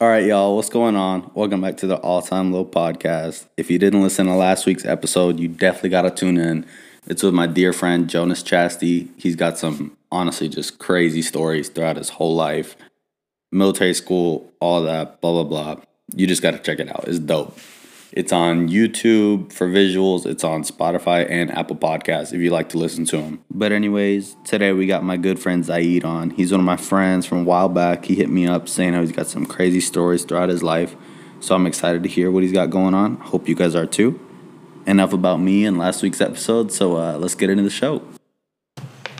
All right, y'all, what's going on? Welcome back to the All Time Low podcast. If you didn't listen to last week's episode, you definitely got to tune in. It's with my dear friend Jonas Chastity. He's got some honestly just crazy stories throughout his whole life, military school, all that, blah, blah, blah. You just got to check it out. It's dope. It's on YouTube for visuals. It's on Spotify and Apple Podcasts if you like to listen to them. But anyways, today we got my good friend Zaid on. He's one of my friends from a while back. He hit me up saying how he's got some crazy stories throughout his life. So I'm excited to hear what he's got going on. Hope you guys are too. Enough about me and last week's episode. So uh, let's get into the show.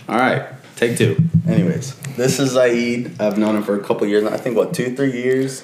All right, take two. Anyways, this is Zaid. I've known him for a couple years. I think what two, three years.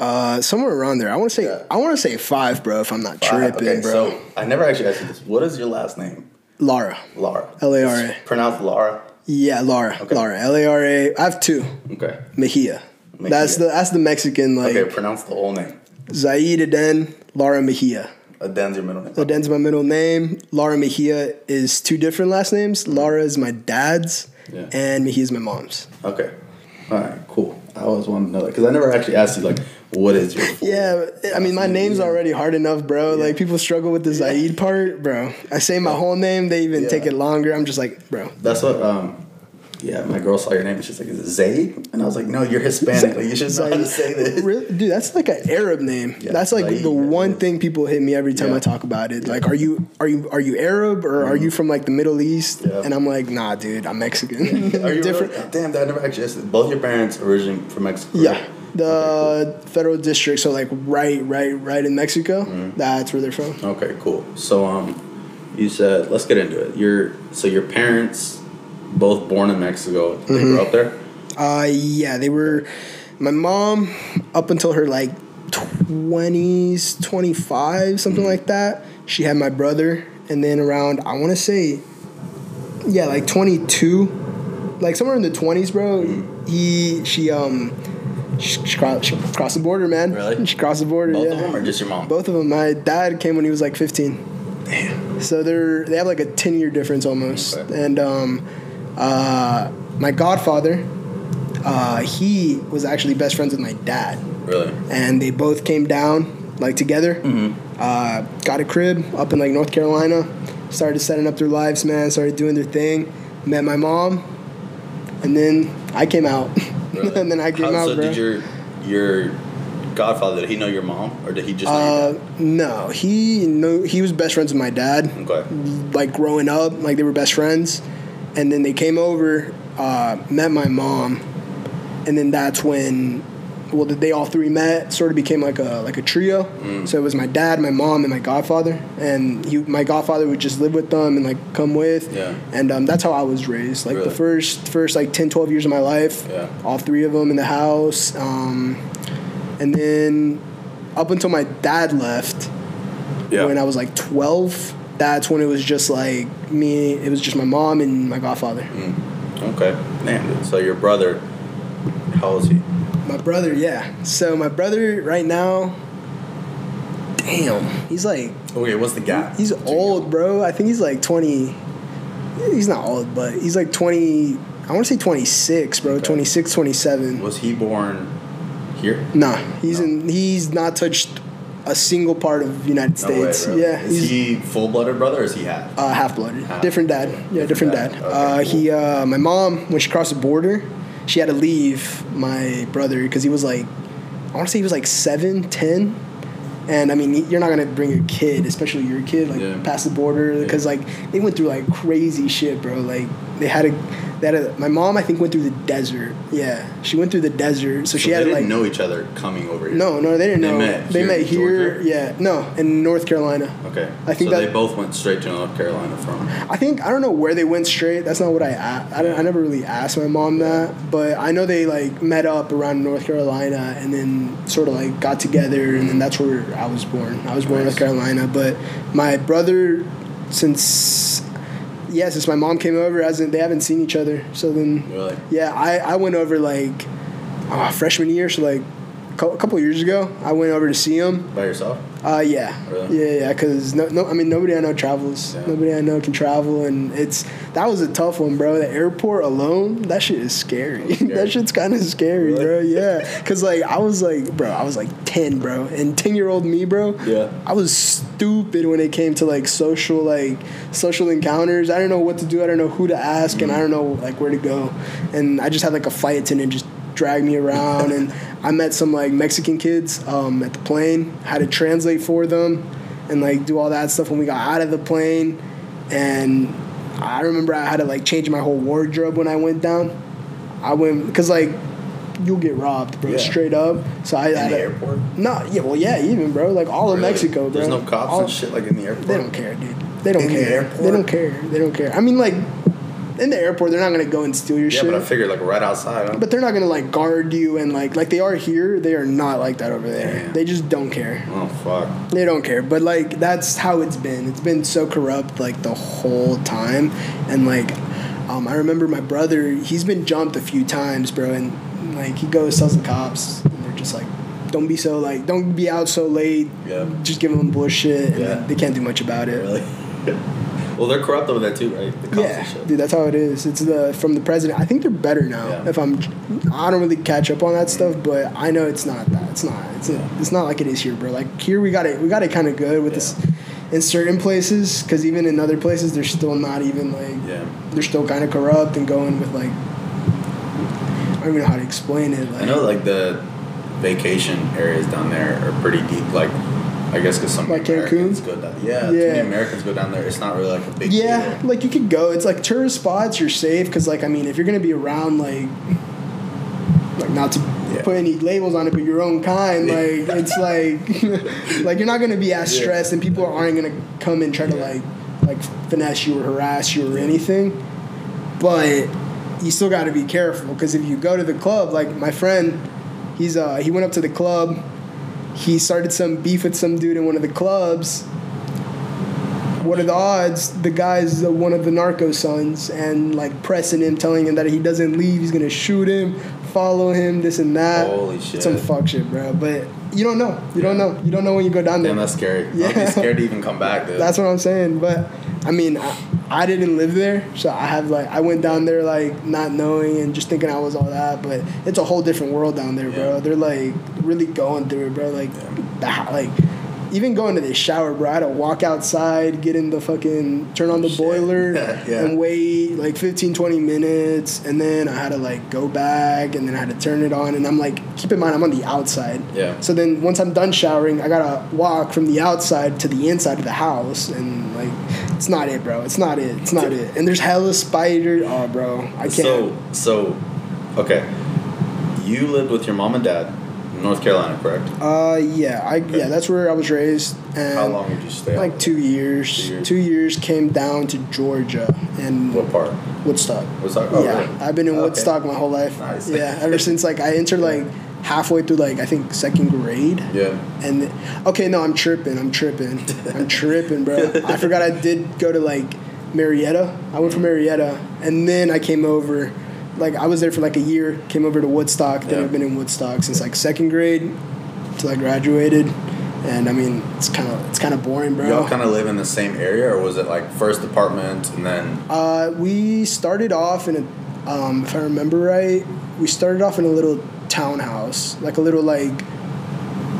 Uh, somewhere around there. I want to say Yeah. I want to say five, bro. If I'm not tripping, okay, bro. so I never actually asked you this. What is your last name? Lara. L-A-R-A. It's Pronounced Laura. Yeah, Lara. Okay. Lara. L A R A. I have two. Okay. Mejia. That's the that's the Mexican like Okay, pronounce the whole name. Zaid Aden Lara Mejia. Aden's your middle name. Aden's my middle name. Lara Mejia is two different last names. Lara is my dad's, Yeah. and Mejia is my mom's. Okay. All right, cool. I always wanted to know that because I never actually asked you, like, what is your full Yeah, I mean my name? name's already hard enough, bro. Yeah. Like people struggle with the Zaid part, bro. I say my whole name, they even Yeah. take it longer. I'm just like, bro. That's what, um, yeah, my girl saw your name and she's like, is it Zay? And I was like, no, you're Hispanic. Like, you should know how to say this. Really? Dude, that's like an Arab name. Yeah, that's like Zaid, the one thing people hit me every time Yeah. I talk about it. Like, are you are you are you Arab or are you from like the Middle East? Yeah. And I'm like, nah, dude, I'm Mexican. Are you Different. Really? Damn, that never actually asked. Both your parents originally from Mexico. Yeah, right? the federal district. So like right, right, right in Mexico. Mm-hmm. That's where they're from. Okay, cool. So, um, you said, let's get into it. Your so your parents, both born in Mexico, they Mm-hmm. grew up there. Uh, yeah, they were. My mom, up until her like twenties, twenty five, something like that. She had my brother, and then around I want to say, yeah, like twenty two, like somewhere in the twenties, bro. He, she, um, she, she, crossed, she crossed the border, man. Really? She crossed the border. Both yeah. of them, or just your mom? Both of them. My dad came when he was like fifteen. Damn. So they're they have like a ten year difference almost. Okay. And um, uh, my godfather, uh, he was actually best friends with my dad, Really? and they both came down like together. Mm-hmm. Uh, got a crib up in like North Carolina. Started setting up their lives, man. Started doing their thing. Met my mom, and then I came out. Really? and then I came How- out, So bro. did your your godfather? Did he know your mom, or did he just know uh, no, he no, he was best friends with my dad. Okay. like growing up, like they were best friends, and then they came over, uh, met my mom, and then that's when, well, they all three met, sort of became like a like a trio. Mm. So it was my dad, my mom, and my godfather, and he, my godfather would just live with them and like come with, Yeah. and um, that's how I was raised. Like Really? the first first like 10, 12 years of my life, Yeah. all three of them in the house, um, and then up until my dad left Yeah. when I was like 12, that's when it was just like me, it was just my mom and my godfather. Mm, okay. Man, so your brother, how old is he? My brother, yeah. So my brother right now, damn, he's like, Okay, what's the gap? he's old, bro. I think he's like 20, he's not old, but he's like 20, I want to say 26, bro, Okay. 26, 27. Was he born here? Nah, he's No. in, he's not touched a single part of United No way, States. Yeah, Is he full blooded brother or is he half? Uh, half blooded, Half. different dad. Yeah, different, Different dad. dad. Okay, uh, cool. He, uh, my mom, when she crossed the border, she had to leave my brother because he was like, I want to say he was like seven, ten, and I mean, you're not gonna bring your kid, especially your kid, like Yeah. past the border Yeah. because like they went through like crazy shit, bro. Like they had a, they had. Uh, my mom, I think, went through the desert. Yeah, she went through the desert, so, So she had didn't like. know each other coming over here. no, no, they didn't They know. met they here met here. Georgia? Yeah, no, in North Carolina. Okay. I think so that- they both went straight to North Carolina from. I think I don't know where they went straight. That's not what I don't, I never really asked my mom that, but I know they like met up around North Carolina and then sort of like got together, and then that's where I was born. I was born in North Carolina, but my brother, since yeah, since my mom came over, hasn't they haven't seen each other. So then Really? yeah, I I went over like oh, freshman year, so like a couple years ago, I went over to see him. By yourself? Uh, yeah, Really? yeah, yeah. Because no, no, I mean nobody I know travels. Yeah. Nobody I know can travel, and it's that was a tough one, bro. The airport alone, that shit is scary. scary. that shit's kind of scary, Really? bro. Yeah, because like I was like, bro, I was like ten, bro, and ten year old me, bro. Yeah. I was stupid when it came to like social, like social encounters. I didn't know what to do. I don't know who to ask, and I don't know like where to go. And I just had like a flight attendant just drag me around, and I met some like Mexican kids um, at the plane. Had to translate for them, and like do all that stuff when we got out of the plane. And I remember I had to like change my whole wardrobe when I went down. I went because like you'll get robbed, bro, Yeah. straight up. So I In had the airport? no, yeah, well, yeah, even bro, like all of Mexico, bro. There's no cops All- and shit like in the airport. They don't care, dude. They don't In the care. airport? They don't care. They don't care. I mean, like in the airport, they're not gonna go and steal your Yeah, shit. Yeah, but I figured like right outside. Huh? but they're not gonna like guard you and like like they are here. They are not like that over there. Damn. They just don't care. oh fuck. They don't care. But like that's how it's been. It's been so corrupt like the whole time. And like um, I remember my brother, he's been jumped a few times, bro, and like he goes tells the cops and they're just like don't be so like don't be out so late. Yeah. Just giving them bullshit and Yeah. they can't do much about it. Really? well, they're corrupt over there too, right? The cops Yeah, shit. dude, that's how it is. It's the from the president. I think they're better now. Yeah. If I'm, I don't really catch up on that stuff, but I know it's not that. It's not. It's Yeah. it's not like it is here, bro. Like here, we got it. We got it kind of good with this in certain places, because even in other places, they're still not even like Yeah. they're still kind of corrupt and going with like. I don't even know how to explain it. Like, I know like the vacation areas down there are pretty deep. Like, I guess because some Like Americans Cancun? go down. Yeah, too Yeah. many Americans go down there. It's not really like a big Yeah, deal. like you could go. It's like tourist spots. You're safe because, like, I mean, if you're gonna be around, like, like not to Yeah. put any labels on it, but your own kind, Yeah. like it's like, like you're not gonna be as stressed, and people aren't gonna come and try to like, like finesse you or harass you or anything. But you still got to be careful because if you go to the club, like my friend, he's uh he went up to the club, he started some beef with some dude in one of the clubs what are the odds the guy's one of the narco sons and like pressing him telling him that if he doesn't leave he's gonna shoot him follow him this and that Holy shit. some fuck shit bro but you don't know you don't know you don't know when you go down there Damn, that's scary. I'd Yeah. be scared to even come back, dude. that's what i'm saying but i mean I, I didn't live there so i have like i went down there like not knowing and just thinking i was all that but it's a whole different world down there bro they're like really going through it bro like the, like even going to the shower, bro, I had to walk outside, get in the fucking, turn on the Shit. boiler, Yeah. and wait like 15, 20 minutes. And then I had to like go back and then I had to turn it on. And I'm like, keep in mind, I'm on the outside. Yeah. So then once I'm done showering, I gotta walk from the outside to the inside of the house. And like, it's not it, bro. It's not it. It's not it. And there's hella spiders. Oh, bro. I can't. So, so, okay. You lived with your mom and dad in North Carolina, correct? uh, yeah. I, yeah, that's where I was raised. And How long did you stay? Like two years. Two years. Two years came down to Georgia and What part? Woodstock. That? Oh, yeah, really? I've been in Okay. Woodstock my whole life. Nice. Yeah, ever since like I entered like halfway through like I think second grade. Yeah. And okay, no, I'm tripping. I'm tripping. I'm tripping, bro. I forgot I did go to like Marietta. I went from Marietta, and then I came over. Like I was there for like a year. Came over to Woodstock. Then Yeah. I've been in Woodstock since like second grade till I graduated. And I mean, it's kind of it's kind of boring, bro. Y'all kind of live in the same area, or was it like first apartment and then? Uh, we started off in a, um, if I remember right, we started off in a little townhouse, like a little like,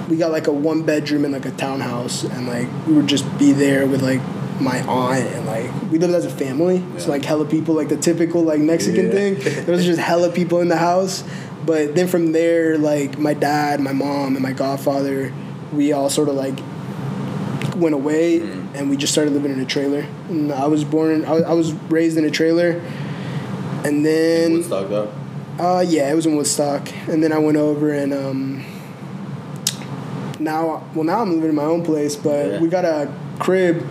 we got like a one bedroom in like a townhouse, and like we would just be there with like my aunt and like we lived as a family, Yeah. so like hella people, like the typical like Mexican Yeah. thing. There was just hella people in the house, but then from there, like my dad, my mom, and my godfather, we all sort of like went away Mhm. and we just started living in a trailer. And I was born, I was, I was raised in a trailer, and then Woodstock though. Uh, yeah, it was in Woodstock, and then I went over and um, now well now I'm living in my own place, but Yeah. we got a crib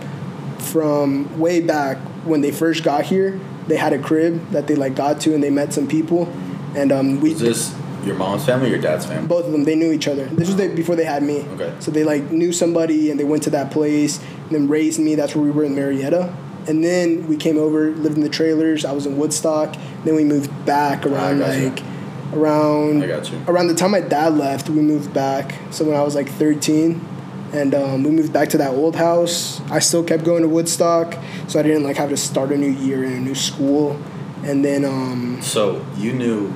from way back when they first got here. They had a crib that they like got to, and they met some people, and um, we Was this your mom's family or your dad's family? both of them they knew each other. This was they, before they had me. Okay. So they like knew somebody and they went to that place and then raised me. That's where we were in Marietta. And then we came over, lived in the trailers. I was in Woodstock. Then we moved back around got you. like around I got you. around the time my dad left, we moved back. So when I was like 13, and um, we moved back to that old house. I still kept going to Woodstock, so I didn't like have to start a new year in a new school. And then um, So you knew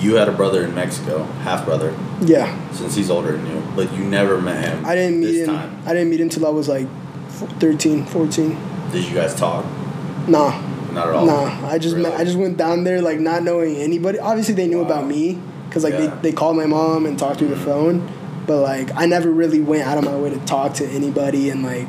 you had a brother in Mexico, half brother, yeah, since he's older than you, but you never met him. I didn't meet this him. time. I didn't meet him until I was like 13, 14. Did you guys talk? Nah, Not at all. Nah, I just Really? I just went down there like not knowing anybody. Obviously, they knew Wow. about me because like Yeah. They, they called my mom and talked through the phone. But like I never really went out of my way to talk to anybody and like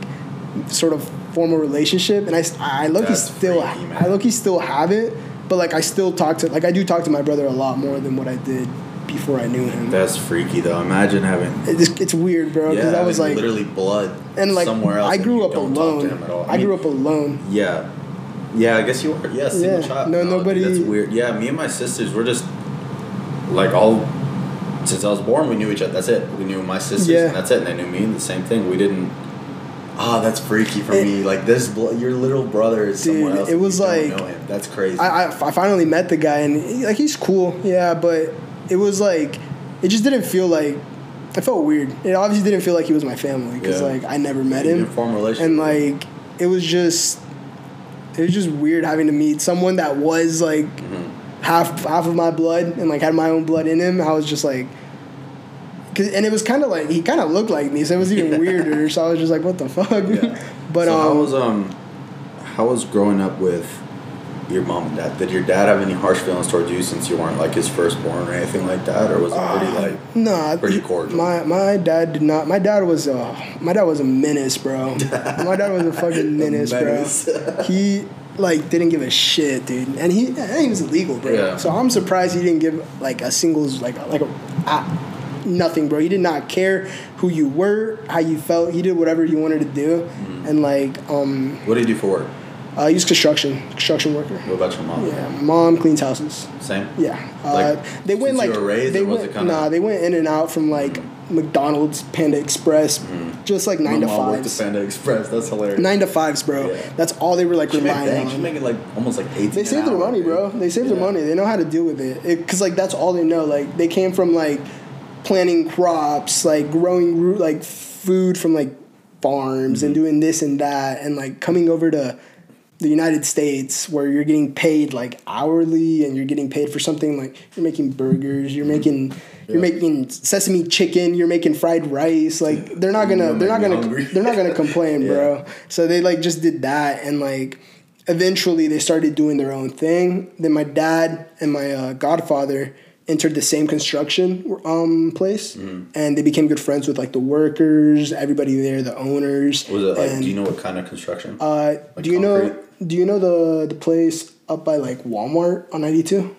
sort of form a relationship. And I I look That's still freaky. I look he still have it. But like I still talk to like I do talk to my brother a lot more than what I did before I knew him. That's freaky though. Imagine having It's, it's weird, bro. Because yeah, I was like, literally blood and like somewhere else. I grew up alone. to him at all. I, mean, grew up alone. Yeah. Yeah, I guess you were. Yeah, single Yeah, child. no, dude, nobody- that's weird. Yeah, me and my sisters, we're just like all. Since I was born, we knew each other. That's it. We knew my sisters, Yeah. and that's it. And they knew me. And The same thing. We didn't. Ah, that's freaky for It- me. Like this, blo- your little brother is somewhere Dude, else. it was like- know him. That's crazy. I, I, I finally met the guy and he, like he's cool, yeah, but it was like it just didn't feel like I felt weird. It obviously didn't feel like he was my family because Yeah. like I never met him, relationship. and like it was just it was just weird having to meet someone that was like Mm-hmm. half half of my blood and like had my own blood in him. I was just like. Cause, and it was kind of like he kind of looked like me, so it was even weirder. So I was just like, "What the fuck?" Yeah. but so um, how was um, how was growing up with your mom and dad? Did your dad have any harsh feelings towards you since you weren't like his firstborn or anything like that, or was it pretty like? Nah, Pretty cordial. My my dad did not. My dad was a my dad was a menace, bro. my dad was a fucking menace, menace. bro. He like didn't give a shit, dude. And he and he was illegal, bro. Yeah. So I'm surprised he didn't give like a singles like like a, a nothing, bro. He did not care who you were, how you felt. He did whatever he wanted to do, Mm-hmm. and like um, What did he do for work? Uh, he was construction construction worker. What about your mom? Yeah, mom cleans houses. Same. Yeah, Like, uh, they went like you were raised, they went nah, they went in and out from like McDonald's, Panda Express, just like nine My to mom worked fives. at Panda Express. That's hilarious. Nine to fives, bro. Yeah. That's all they were like She made, relying she on. making like almost like eighteen. They an save their money, dude. bro. They save their money. They know how to deal with it. Because like that's all they know. Like they came from like planting crops, like growing root, like food from like farms Mm-hmm. and doing this and that, and like coming over to the United States where you're getting paid like hourly and you're getting paid for something like you're making burgers, you're making you're making sesame chicken, you're making fried rice. Like they're not gonna they're not gonna hungry. they're not gonna complain, Yeah. bro. So they like just did that and like eventually they started doing their own thing. Then my dad and my uh, godfather entered the same construction um, place Mm-hmm. and they became good friends with like the workers, everybody there, the owners. Was it like? and, do you know what kind of construction? uh, Like do you know? Do you know the the place up by like Walmart on ninety two?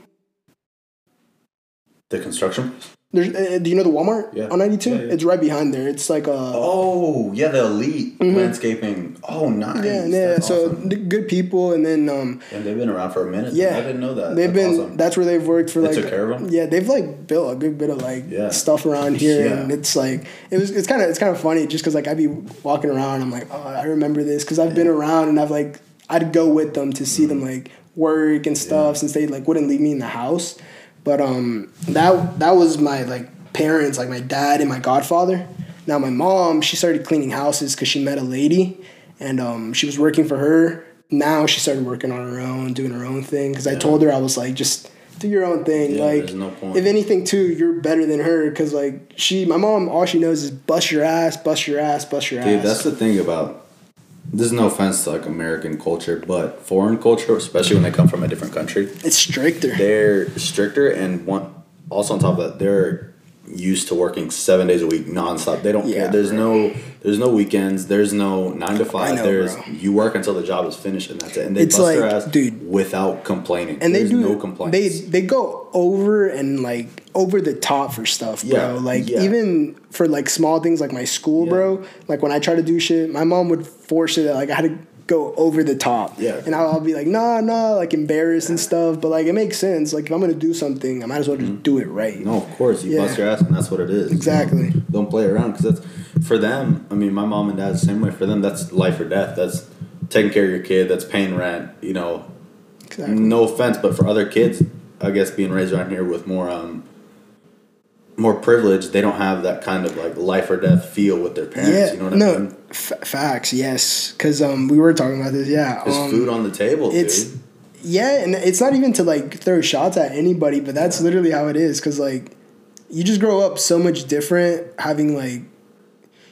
the construction. There's, uh, do you know the Walmart Yeah. on ninety two? Yeah, yeah. It's right behind there. It's like a Oh yeah, the elite landscaping. Oh nice. Mm-hmm. yeah, yeah. That's So awesome. the good people, and then um, and they've been around for a minute. yeah, I didn't know that. They've That's been. awesome. That's where they've worked for They like. took care of 'em? Yeah, they've like built a good bit of like Yeah. stuff around here, and it's like it was. It's kind of it's kind of funny just because like I'd be walking around, I'm like, oh, I remember this because I've been around and I've like I'd go with them to see them Mm-hmm. like work and stuff since they like wouldn't leave me in the house. But um, that that was my like parents, like my dad and my godfather. Now my mom, she started cleaning houses because she met a lady, and um, she was working for her. Now she started working on her own, doing her own thing. Because I told her I was like, just do your own thing. Yeah, like, no point. if anything, too, you're better than her. Because like she, my mom, all she knows is bust your ass, bust your ass, bust your Dude, ass. Dude, that's the thing about. This is no offense to like American culture, but foreign culture, especially when they come from a different country, it's stricter. they're stricter and one. Also on top of that, they're used to working seven days a week nonstop. They don't Yeah, care. There's bro. no there's no weekends. There's no nine to five. know, there's bro. you work until the job is finished and that's it. And they It's bust their ass, dude. without complaining. and they do no complaints. they they go over and like over the top for stuff bro Yeah, like yeah. even for like small things like my school bro like when i try to do shit my mom would force it like i had to go over the top Yeah. and I'll, I'll be like nah nah like embarrassed and stuff but like it makes sense like if i'm gonna do something i might as well just do it right Mm-hmm. no, of course you Yeah. bust your ass and that's what it is. Exactly. Don't play around because that's for them. I mean, my mom and dad the same way. For them, that's life or death. That's taking care of your kid. That's paying rent. You know, exactly no offense, but for other kids, I guess being raised around here with more um, more privilege, they don't have that kind of like life or death feel with their parents. yeah, you know what no, I mean? F- facts, yes, because um, we were talking about this. Yeah, There's um, food on the table, it's dude. yeah, and it's not even to like throw shots at anybody, but that's literally how it is. Because like, you just grow up so much different, having like,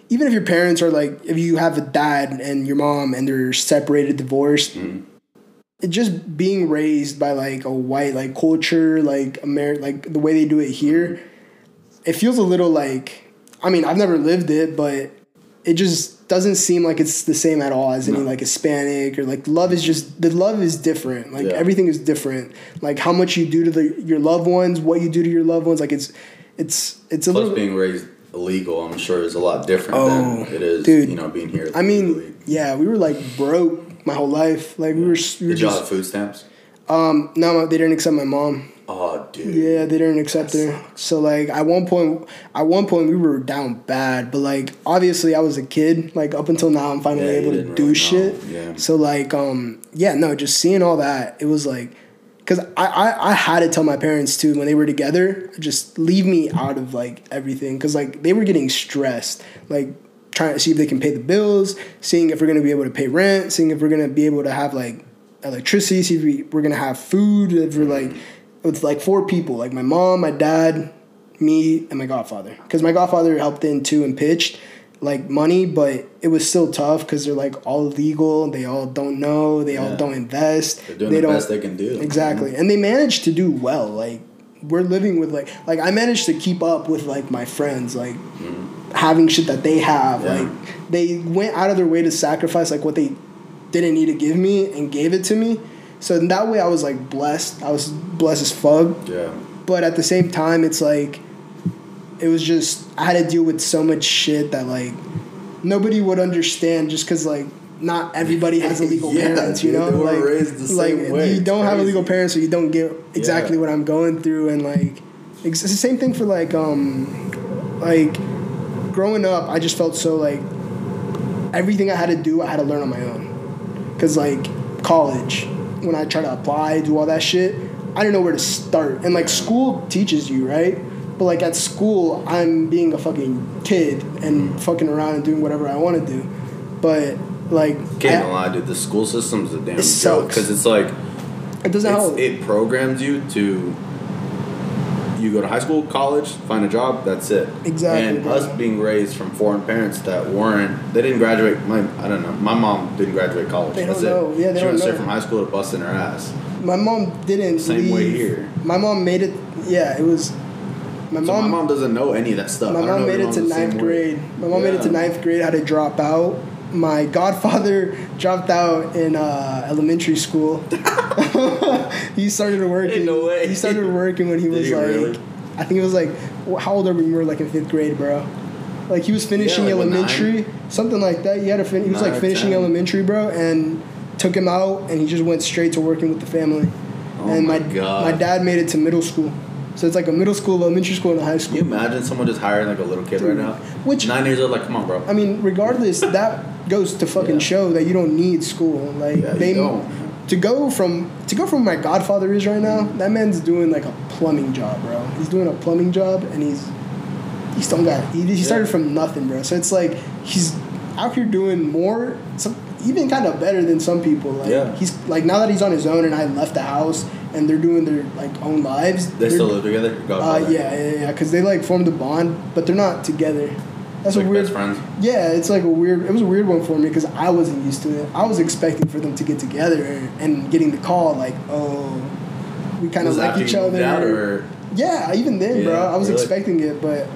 even if your parents are like, if you have a dad and your mom and they're separated, divorced, it just being raised by like a white like culture, like Ameri- like the way they do it here, it feels a little like. I mean, I've never lived it, but it just doesn't seem like it's the same at all as any No. like Hispanic or like love is just the love is different. Like Yeah. everything is different. Like how much you do to the your loved ones, what you do to your loved ones. Like it's it's it's a Plus, little. being raised illegal, I'm sure, is a lot different Oh, than it is, dude. you know, being here. I mean, legally. yeah, we were like broke my whole life. Like we were. We were did y'all have food stamps? um, no, they didn't accept my mom. Oh, dude. Yeah, they didn't accept her. So like at one point, at one point we were down bad, but like obviously I was a kid. Like up until now, I'm finally Yeah, able to do really shit. Yeah. So like um yeah no, just seeing all that, it was like, cause I, I I had to tell my parents too when they were together, just leave me out of like everything, cause like they were getting stressed, like trying to see if they can pay the bills, seeing if we're gonna be able to pay rent, seeing if we're gonna be able to have like electricity, see if we, we're gonna have food, if we're like with like four people, like my mom, my dad, me, and my godfather. Because my godfather helped in too and pitched like money, but it was still tough because they're like all legal. They all don't know. They all don't invest. They're doing they the don't best they can do. exactly, and they managed to do well. Like we're living with like like I managed to keep up with like my friends like having shit that they have. Mm-hmm. Yeah. Like they went out of their way to sacrifice like what they didn't need to give me and gave it to me. So in that way, I was like blessed. I was blessed as fuck. Yeah. But at the same time, it's like it was just I had to deal with so much shit that like nobody would understand just because like not everybody has a legal Yeah, parents, you dude, know. like, raised the like same way. you don't have a legal parent, so you don't get exactly Yeah. what I'm going through, and like it's the same thing for like um like growing up. I just felt so like everything I had to do, I had to learn on my own. Cause like college, when I try to apply, do all that shit, I didn't know where to start. And like school teaches you, right? But like at school, I'm being a fucking kid and fucking around and doing whatever I want to do. But like, Can't I- lie, dude. The school system's a damn It joke because it's like it doesn't it's, help. it programs you to you go to high school, college, find a job. That's it. Exactly, And bro. us being raised from foreign parents that weren't, they didn't graduate. My I don't know. My mom didn't graduate college. They don't That's know. it. Yeah, they she don't went straight from high school to busting her ass. my mom didn't Same leave. way here. My mom made it. Yeah, it was. My So mom. my mom doesn't know any of that stuff. My mom made it to your mom's the ninth way. grade. My mom made it to ninth grade. Had to drop out. My godfather dropped out in uh, elementary school. he started working. no way. He started working when he was he like, really? I think it was like, how old are we? We were like in fifth grade, bro. Like he was finishing like, elementary, something like that. He had to fin- He was Nine like finishing 10. elementary, bro, and took him out, and he just went straight to working with the family. Oh and my my God. my dad made it to middle school, so it's like a middle school, elementary school, and a high school. Can you imagine someone just hiring like a little kid right now? Which- nine years old? Like, come on, bro. I mean, regardless, that goes to fucking Yeah. show that you don't need school. Like Yeah, they don't. to go from to go from where my godfather is right now. That man's doing like a plumbing job, bro. He's doing a plumbing job, and he's he still got he, he started Yeah. from nothing, bro. So it's like he's out here doing more, some even kind of better than some people. Like Yeah. he's like now that he's on his own, and I left the house, and they're doing their like own lives. They still live together. Your uh, yeah, yeah, yeah, because they like formed a bond, but they're not together. That's Like a weird. Yeah, it's like a weird. It was a weird one for me because I wasn't used to it. I was expecting for them to get together and getting the call like, oh, we kind of like each other. or yeah, even then, bro, I was really? expecting it, but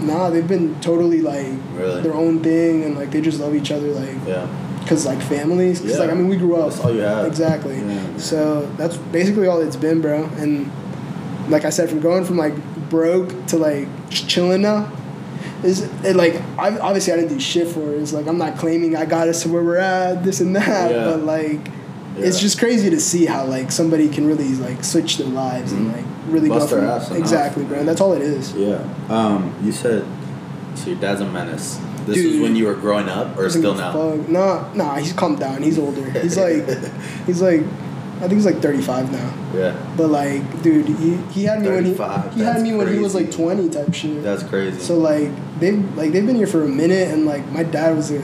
nah, they've been totally like Really? their own thing and like they just love each other like yeah. Because like families. Because like I mean, we grew up. That's all you have. Exactly. Yeah. So that's basically all it's been, bro. And like I said, from going from like broke to like just chilling now, is it like I obviously I didn't do shit for it. It's like I'm not claiming I got us to where we're at, this and that, Yeah. but like. It's just crazy to see how like somebody can really like switch their lives and Mhm. like really Bust go their from exactly, bro. And that's all it is. Yeah. Um, you said so. Your dad's a menace. This was when you were growing up, or still now? fuck. Nah, nah, he's calmed down. He's older. He's like, he's like, I think he's like 35 now. Yeah. But like, dude, he, he had me when he 35, he had me when he was like 20 type shit. That's crazy. So like they like they've been here for a minute, and like my dad was a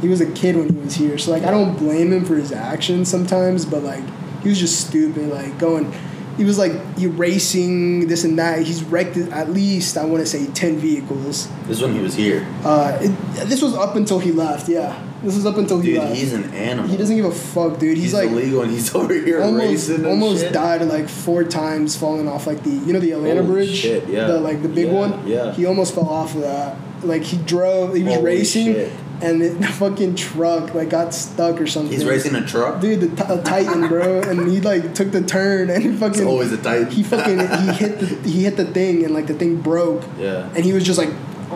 he was a kid when he was here. So like I don't blame him for his actions sometimes, but like he was just stupid. Like going, he was like erasing this and that. He's wrecked at least I want to say 10 vehicles. this is when he was here. Uh, it, this was up until he left. Yeah, this was up until he Dude, left. he's an animal. he doesn't give a fuck, dude. He's, He's, like illegal and he's over here almost racing and almost shit. died like four times falling off like the you know the Atlanta Holy bridge shit, yeah. the like the big Yeah, one yeah. he almost fell off of that like he drove he was Holy racing shit. And it, the fucking truck like got stuck or something He's racing a truck. dude the t- a Titan bro and he like took the turn and he fucking It's always a Titan. he fucking he hit the he hit the thing and like the thing broke Yeah. and he was just like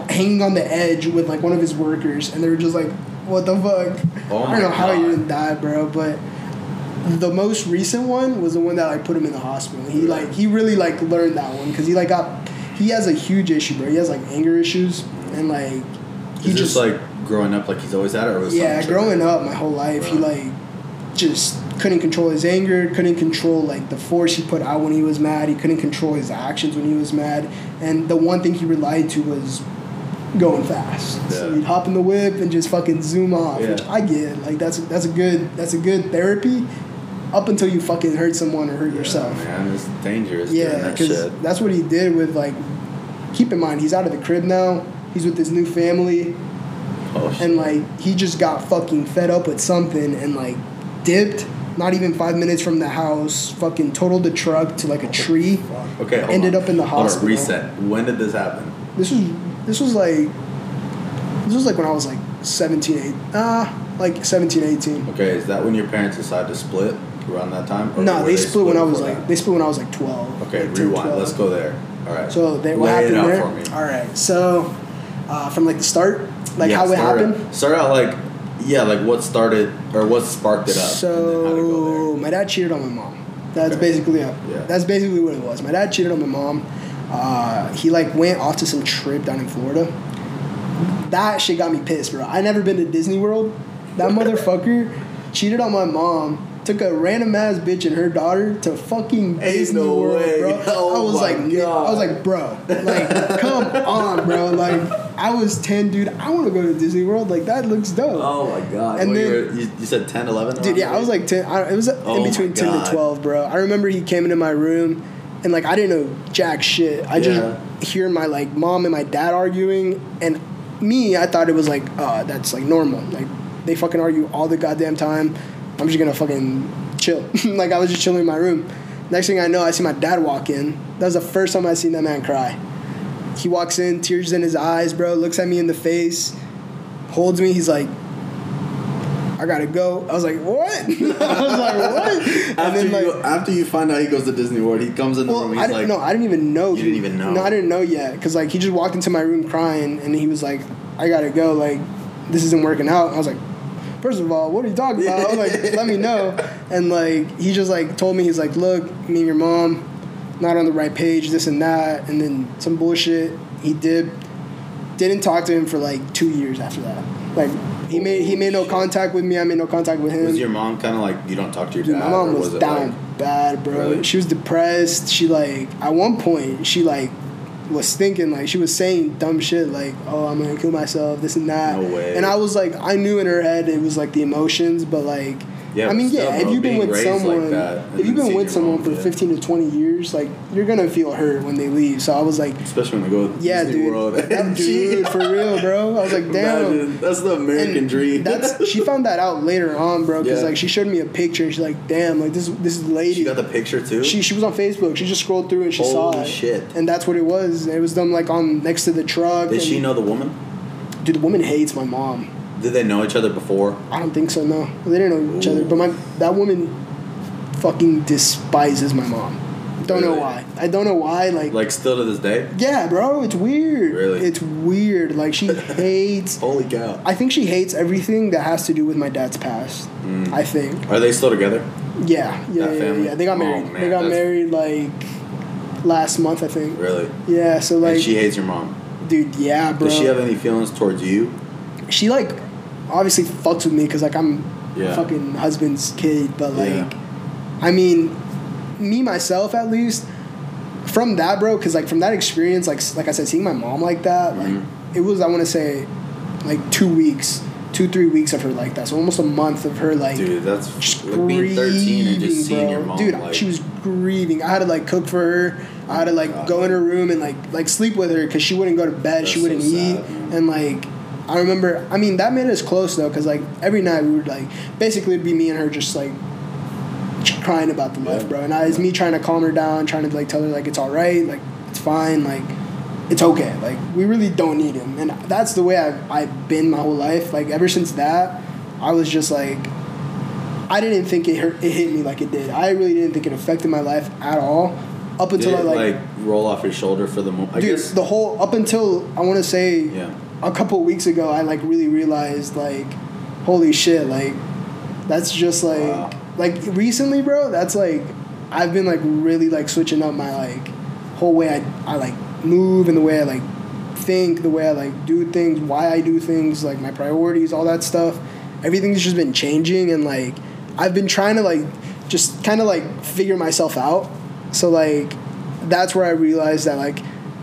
hanging on the edge with like one of his workers and they were just like what the fuck Oh I don't know how God. he didn't die bro but the most recent one was the one that like put him in the hospital. He like he really like learned that one because he like got he has a huge issue, bro. He has like anger issues and like he Is just like growing up like he's always at, it, or was yeah. Growing up, my whole life, he like just couldn't control his anger, couldn't control like the force he put out when he was mad. He couldn't control his actions when he was mad, and the one thing he relied to was going fast. So he'd hop in the whip and just fucking zoom off, which I get. Like that's that's a good that's a good therapy, up until you fucking hurt someone or hurt Yeah, yourself. man, it's dangerous. Yeah, because that's what he did with like. Keep in mind, he's out of the crib now. He's with his new family, Oh, and like he just got fucking fed up with something and like dipped. Not even five minutes from the house, fucking totaled the truck to like a tree. okay, hold ended on. up in the Hold on, hospital. reset. When did this happen? This was this was like this was like when I was like 17, 8, ah, like 17, 18. Okay, is that when your parents decided to split around that time? No, were they, split when I was before like that? they split when I was like 12. Okay, like 10, rewind. 12. Let's go there. All right. So they, what Lay it happened out there? for me. All right. So uh, from like the start, like Yeah, how it happened. Start out like, yeah, like what started or what sparked it up. and then how to go So my dad cheated on my mom. That's Okay. basically it. Yeah. That's basically what it was. My dad cheated on my mom. Uh, he like went off to some trip down in Florida. That shit got me pissed, bro. I never been to Disney World. That motherfucker cheated on my mom. Took a random ass bitch and her daughter to fucking Ain't Disney no World, way. bro. Oh I was like, God. I was like, bro, like, come on, bro. Like, I was ten, dude. I want to go to Disney World. Like, that looks dope. Oh my god. And Well, then- you, you said 10, 11? Dude, yeah, I was like ten. I, it was Oh in between ten to twelve, bro. I remember he came into my room, and like I didn't know jack shit. I Yeah. just hear my like mom and my dad arguing, and me, I thought it was like, uh, that's like normal. Like they fucking argue all the goddamn time. I'm just gonna fucking chill. like I was just chilling in my room. Next thing I know, I see my dad walk in. That was the first time I seen that man cry. He walks in, tears in his eyes, bro. Looks at me in the face, holds me. He's like, I gotta go. I was like, what? I was like, what? And After, then you, like, go- after you find out he goes to Disney World, he comes in the well, room. I He's didn't like, know. I didn't even know. You didn't even know? No, I didn't know yet. Cause like he just walked into my room crying, and he was like, I gotta go. Like this isn't working out. I was like. First of all, what are you talking about? I was like, let me know. And like, he just like told me, he's like, look, me and your mom, not on the right page, this and that, and then some bullshit. He did, didn't talk to him for like two years after that. Like, he made he made no contact with me. I made no contact with him. was your mom kind of like, you don't talk to your Dude, dad? my mom or was, down like- bad, bro. Really? She was depressed. She like at one point she like was thinking like she was saying dumb shit like, "Oh, I'm gonna kill myself," this and that. No way. And I was like, I knew in her head it was like the emotions, but like. Yeah, I mean, yeah. If you've been with raised like someone, if you've been with someone for fifteen to twenty years, like you're gonna feel hurt when they leave. So I was like, Especially when they go to yeah, Disney dude, World. that dude, for real, bro. I was like, damn. Imagine, that's the American And dream. That's she found that out later on, bro. Because Yeah. like she showed me a picture and she's like, "Damn, like this this lady." she got the picture too. she she was on Facebook. She just scrolled through and she saw Holy it. shit. And that's what it was. It was them like on next to the truck. Did and- she know the woman? Dude, the woman hates my mom. Did they know each other before? I don't think so. No, they didn't know each other. But my that woman fucking despises my mom. Don't know why. I don't know why. Like, Like still to this day? yeah, bro, it's weird. Really? It's weird. Like she hates. Holy cow. I think she hates everything that has to do with my dad's past. Mm. I think. Are they still together? Yeah, yeah, yeah, yeah. They got Oh, married. man, they got married like last month, I think. Really? Yeah, so like, and she hates your mom. dude, yeah, bro. Does she have any feelings towards you? she like obviously fucks with me because like I'm Yeah. fucking husband's kid, but like Yeah. I mean, me myself at least, from that, bro, because like from that experience, like like I said, seeing my mom like that, like Mm-hmm. it was I want to say, like two weeks, two three weeks of her like that, so almost a month of her like Dude, that's like being 13 and just seeing bro. your mom. Dude, like, she was grieving. I had to like cook for her. I had to like God. go in her room and like like sleep with her because she wouldn't go to bed. she wouldn't so eat. man. and like, I remember. I mean, that made us close though, because like every night we would like basically it'd be me and her just like crying about the life, bro. And I, it's me trying to calm her down, trying to like tell her like it's all right, like it's fine, like it's okay. Like we really don't need him, and that's the way I've, I've been my whole life. Like ever since that, I was just like, I didn't think it hurt, it hit me like it did. I really didn't think it affected my life at all. Up did until I like, like, roll off your shoulder for the moment. Dude, guess. the whole up until I want to say yeah. A couple weeks ago, I like really realized like, holy shit, like that's just like Wow. like recently, bro. That's like I've been like really like switching up my like whole way I I like move and the way I like think, the way I like do things, why I do things, like my priorities, all that stuff. Everything's just been changing and like I've been trying to like just kind of like figure myself out. So like that's where I realized that like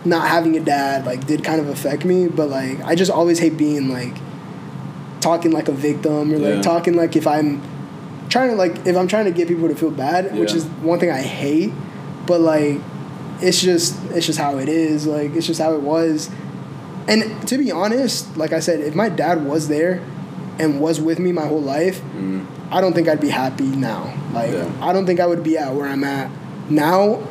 not having a dad like did kind of affect me, but like I just always hate being like talking like a victim or like Yeah. talking like if I'm trying to like if I'm trying to get people to feel bad, which is one thing I hate, but like it's just it's just how it is. Like it's just how it was. And to be honest, like I said, if my dad was there and was with me my whole life, Mm. I don't think I'd be happy now. Like Yeah. I don't think I would be at where I'm at now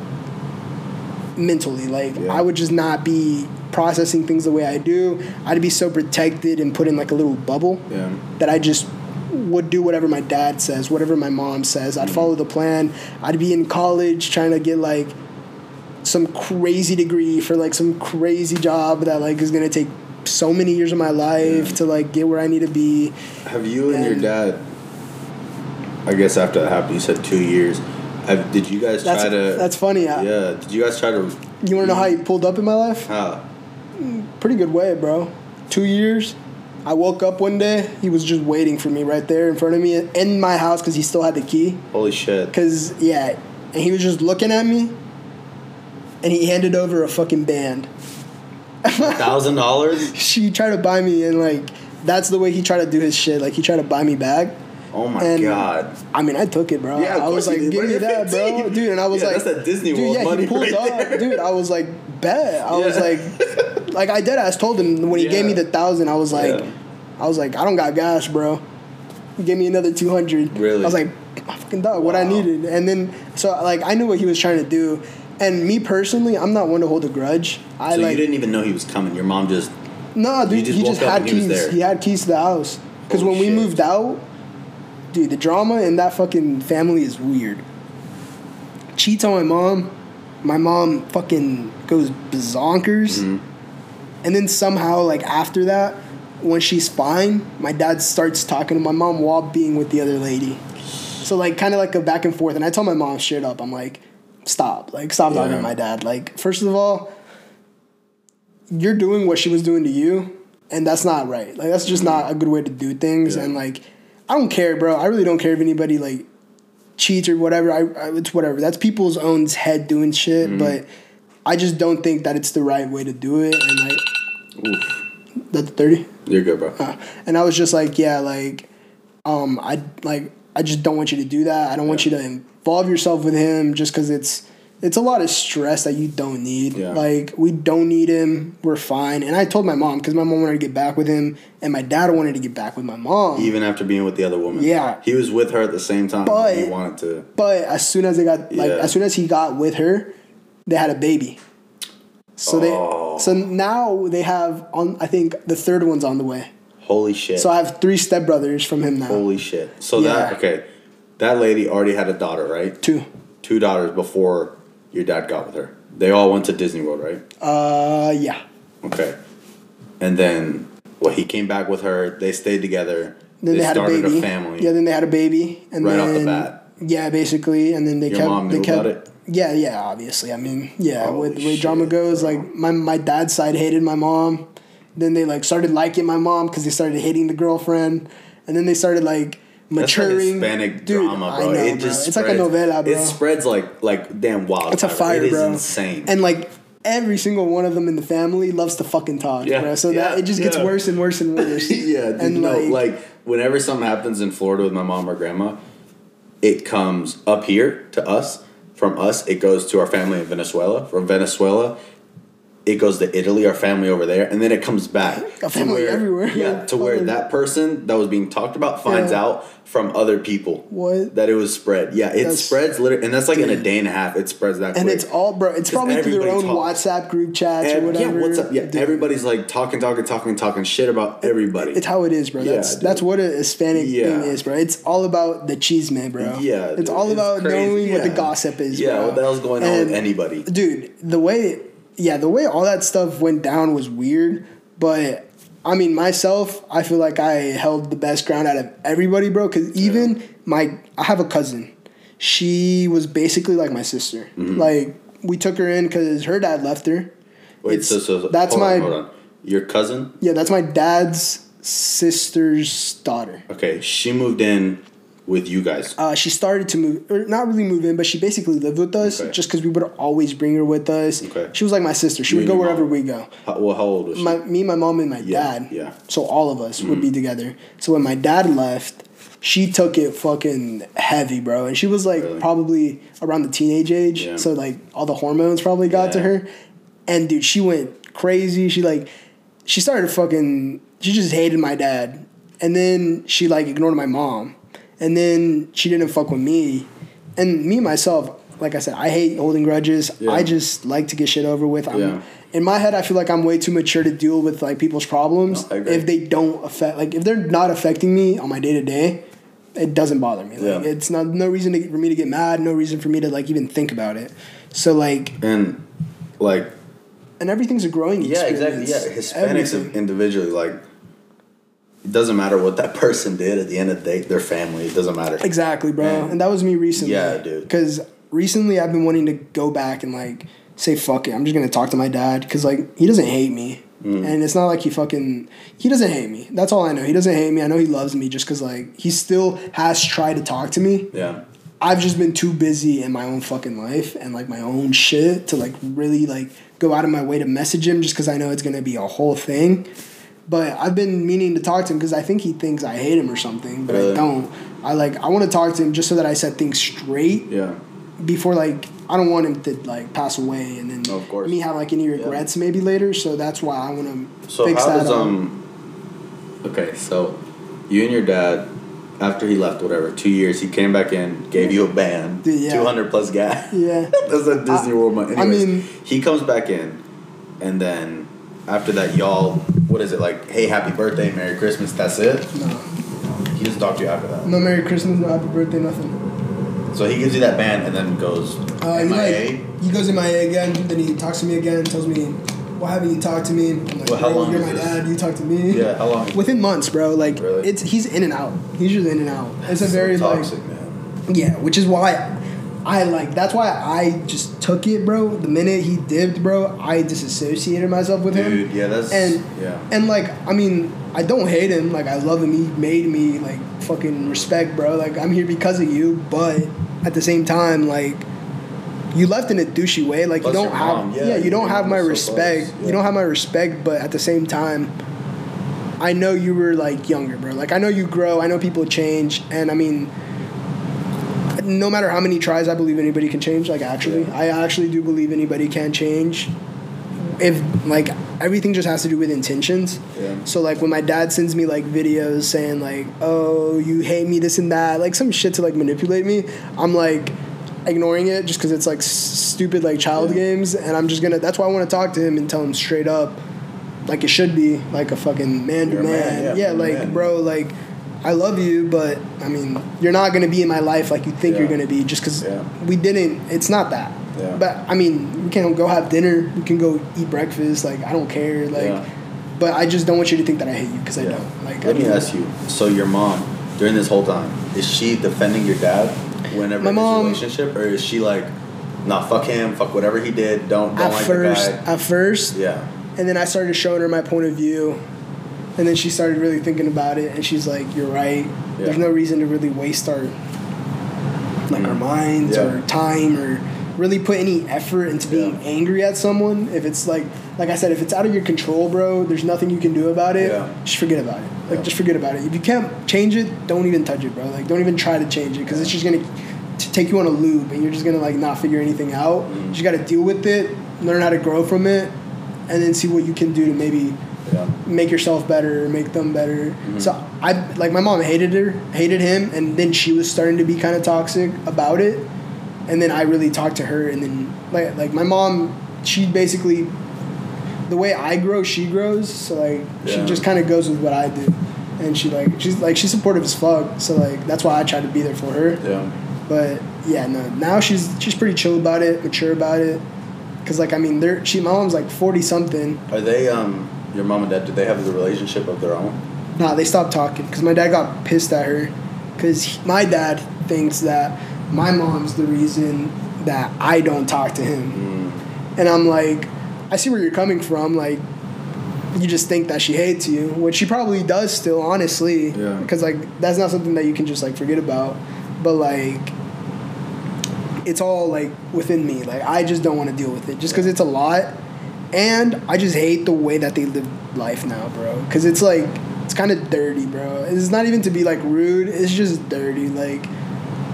mentally. Like Yeah. I would just not be processing things the way I do. I'd be so protected and put in like a little bubble Yeah. that I just would do whatever my dad says, whatever my mom says. I'd follow the plan. I'd be in college trying to get like some crazy degree for like some crazy job that like is gonna take so many years of my life Yeah. to like get where I need to be. Have you and your dad? I guess after that happened, you said two years. Have, did you guys That's try to? that's funny. I- yeah. Did you guys try to? You wanna know how he mm. pulled up in my life? How? Pretty good way, bro. Two years. I woke up one day. He was just waiting for me right there in front of me in my house because he still had the key. Holy shit! Cause yeah, and he was just looking at me, and he handed over a fucking band. Thousand dollars? She tried to buy me, and like that's the way he tried to do his shit. Like he tried to buy me back. Oh my And- god! I mean, I took it, bro. Yeah, I was like, did, give me that, bro, dude. And I was Yeah, like, that's that Disney dude, World yeah, money he pulled right up, there. dude. I was like, bet. I was like, like I dead ass told him when he gave me the thousand. I was like, Yeah. I was like, I don't got gas, bro. He gave me another two hundred. Really? I was like, I fucking dog, what I needed. And then so like I knew what he was trying to do. And me personally, I'm not one to hold a grudge. I so like you didn't even know he was coming. Your mom just. no, dude. just he just had and he keys. He had keys to the house. Because when we moved out, dude, the drama in that fucking family is weird. Cheats on my mom. My mom fucking goes bazonkers. Mhm. And then somehow, like after that, when she's fine, my dad starts talking to my mom while being with the other lady. So like kind of like a back and forth. And I tell my mom straight up, I'm like, stop, like stop talking Yeah. to my dad. Like first of all, you're doing what she was doing to you, and that's not right. Like that's just not a good way to do things. Yeah. And like, I don't care, bro. I really don't care if anybody like cheats or whatever. I, I it's whatever. That's people's own head doing shit, Mm-hmm. but I just don't think that it's the right way to do it. And like, Oof. that's thirty. You're good, bro. Uh, and I was just like, yeah, like, um, I like, I just don't want you to do that. I don't want you to involve yourself with him just because it's it's a lot of stress that you don't need. Yeah. Like, we don't need him. We're fine. And I told my mom because my mom wanted to get back with him, and my dad wanted to get back with my mom. Even after being with the other woman. Yeah. He was with her at the same time. But- he wanted to. But as soon as they got like, Yeah. as soon as he got with her, they had a baby. So Oh. they, so now they have on. I think the third one's on the way. Holy shit. So I have three stepbrothers from him now. Holy shit. So Yeah. that okay. That lady already had a daughter, right? Two. Two daughters before your dad got with her. They all went to Disney World, right? Uh, yeah. Okay. And then well, he came back with her. They stayed together. Then they, had a started baby. family. Yeah, then they had a baby, and Right then off the bat. yeah, basically, and then they Your kept. mom they kept, about it? Yeah, yeah, obviously. I mean, yeah, Holy with the way drama goes, bro. like my my dad's side hated my mom. Then they like started liking my mom because they started hating the girlfriend, and then they started like That's like maturing. Hispanic Dude, drama, I bro. know, it bro. just It's like a spreads- novela, bro. It spreads like like damn wild. It's a fire, It is bro. insane. And like every single one of them in the family loves to fucking talk, Yeah, bro. So that it just gets yeah. worse and worse and worse. yeah, dude, and no, like, like, whenever something happens in Florida with my mom or grandma, it comes up here to us. From us, it goes to our family in Venezuela. From Venezuela, it goes to Italy, our family over there, and then it comes back. A family where- everywhere. Yeah, to where that person that was being talked about finds Yeah. out from other people What? that it was spread. Yeah, it That's- spreads literally, and that's like in a day and a half. It spreads that and quick. it's all, bro. It's probably through their own talks. WhatsApp group chats or whatever. Yeah, what's up? Yeah, Dude, everybody's like talking, talking, talking, talking shit about everybody. It's how it is, bro. Yeah, That's dude. that's what a Hispanic Yeah. thing is, bro. It's all about the cheese man, bro. Yeah, it's all about crazy. knowing what the gossip is. Yeah, bro. what the hell's going on with anybody? dude? The way, yeah, the way all that stuff went down was weird, but. I mean, myself, I feel like I held the best ground out of everybody, bro. Because even my, I have a cousin. She was basically like my sister. Mm-hmm. Like we took her in because her dad left her. Wait, It's- so, so, so that's my- hold on. Your cousin? Yeah, that's my dad's sister's daughter. Okay, she moved in with you guys. Uh, she started to move, or not really move in, but she basically lived with us Okay. just because we would always bring her with us. Okay. She was like my sister. She You would go wherever mom. we go. How, well, how old was she? My, me, my mom, and my Yeah, dad. yeah. So all of us would be together. So when my dad left, she took it fucking heavy, bro. And she was like Really? probably around the teenage age. Yeah. So like all the hormones probably got to her. And dude, she went crazy. She like, she started fucking, she just hated my dad. And then she like ignored my mom. And then she didn't fuck with me. And me myself, like I said, I hate holding grudges. Yeah. I just like to get shit over with. I'm, Yeah. In my head, I feel like I'm way too mature to deal with like people's problems. No, if they don't affect, like if they're not affecting me on my day to day, it doesn't bother me. Like Yeah. it's not no reason to, for me to get mad. No reason for me to like even think about it. So like, and like, and everything's a growing yeah, exactly. Yeah, Hispanics Everything. individually, like, it doesn't matter what that person did at the end of the day, their family, it doesn't matter. Exactly, bro. And- And that was me recently. Yeah, dude. Because recently I've been wanting to go back and like say fuck it. I'm just gonna talk to my dad because like he doesn't hate me, Mm. and it's not like he fucking he doesn't hate me. That's all I know. He doesn't hate me. I know he loves me just because like he still has tried to talk to me. Yeah. I've just been too busy in my own fucking life and like my own shit to like really like go out of my way to message him just because I know it's gonna be a whole thing. But I've been meaning to talk to him because I think he thinks I hate him or something, but I don't. I like I want to talk to him just so that I set things straight Yeah. before like I don't want him to like pass away and then Of course. me have like any regrets maybe later. So that's why I want to So fix how that does up. um? Okay, so you and your dad, after he left, whatever, two years, he came back in, gave you a band, yeah. two hundred plus gas. Yeah. that's a Disney I- World money. I mean- he comes back in, and then after that, y'all, what is it like? Hey, happy birthday, Merry Christmas. That's it. no, He doesn't talk to you after that. no Merry Christmas, no Happy Birthday, nothing. So he gives you that band, and then goes Uh, he MIA. like he goes to MIA again. Then he talks to me again. Tells me, "Why haven't you talked to me?" I'm like, Well, how "Bro, long you're my this? dad. You talk to me." yeah, how long? Within months, bro. Like Really? it's he's in and out. He's just in and out. It's a So very toxic, like man. yeah, which is why I like. That's why I just took it, bro. The minute he dipped, bro, I disassociated myself with him. Dude, yeah, that's and yeah. and like I mean, I don't hate him. Like I love him. He made me like fucking respect, bro. Like I'm here because of you, but at the same time, like you left in a douchey way. Like Plus you don't have, yeah, yeah, you your don't have my so respect. close, You don't have my respect, but at the same time. I know you were like younger, bro. Like I know you grow. I know people change, and I mean, no matter how many tries, I believe anybody can change. Like actually, Yeah. I actually do believe anybody can change. If like everything just has to do with intentions. Yeah. So like when my dad sends me like videos saying like, "Oh, you hate me, this and that," like some shit to like manipulate me, I'm like ignoring it just because it's like s- stupid like child Yeah. games, and I'm just gonna. That's why I want to talk to him and tell him straight up, like it should be, like a fucking man to man. yeah, Yeah, like man. bro, like. I love you, but I mean, you're not gonna be in my life like you think Yeah. you're gonna be, just because Yeah. we didn't. It's not that. Yeah. But I mean, we can go have dinner. We can go eat breakfast. Like I don't care. Like, but I just don't want you to think that I hate you because I don't. Like, Let I me ask you. So your mom, during this whole time, is she defending your dad whenever My mom- relationship, or is she like, nah, fuck him, fuck whatever he did, don't don't At like first, the guy? at first, Yeah. and then I started showing her my point of view, And then she started really thinking about it, and she's like, "You're right. There's no reason to really waste our like our Mhm. minds Yeah. or time or really put any effort into being Yeah. angry at someone. If it's like, like I said, if it's out of your control, bro, there's nothing you can do about it. Yeah. Just forget about it. Like, Yeah. just forget about it. If you can't change it, don't even touch it, bro. Like, don't even try to change it because it's just gonna t- take you on a loop, and you're just gonna like not figure anything out. Mhm. You just gotta deal with it, learn how to grow from it, and then see what you can do to maybe Yeah. make yourself better make them better. Mhm. So I like my mom hated her, hated him, and then she was starting to be kind of toxic about it. And then I really talked to her, and then like like my mom, she basically the way I grow, she grows. So like she just kind of goes with what I do, and she like she's like she's supportive as fuck. So like that's why I try to be there for her. Yeah. But yeah, no. Now she's she's pretty chill about it, mature about it. Cause like I mean, they're she my mom's like forty something. Are they um your mom and dad? Do they have the relationship of their own? Nah, they stopped talking because my dad got pissed at her. Because my dad thinks that my mom's the reason that I don't talk to him. Mm. And I'm like, I see where you're coming from. Like, you just think that she hates you, which she probably does still, honestly. Yeah. Because, like, that's not something that you can just, like, forget about. But, like, it's all, like, within me. Like, I just don't want to deal with it just because it's a lot. And I just hate the way that they live life now, bro. Because it's, like, it's kind of dirty, bro. It's not even to be, like, rude. It's just dirty. Like,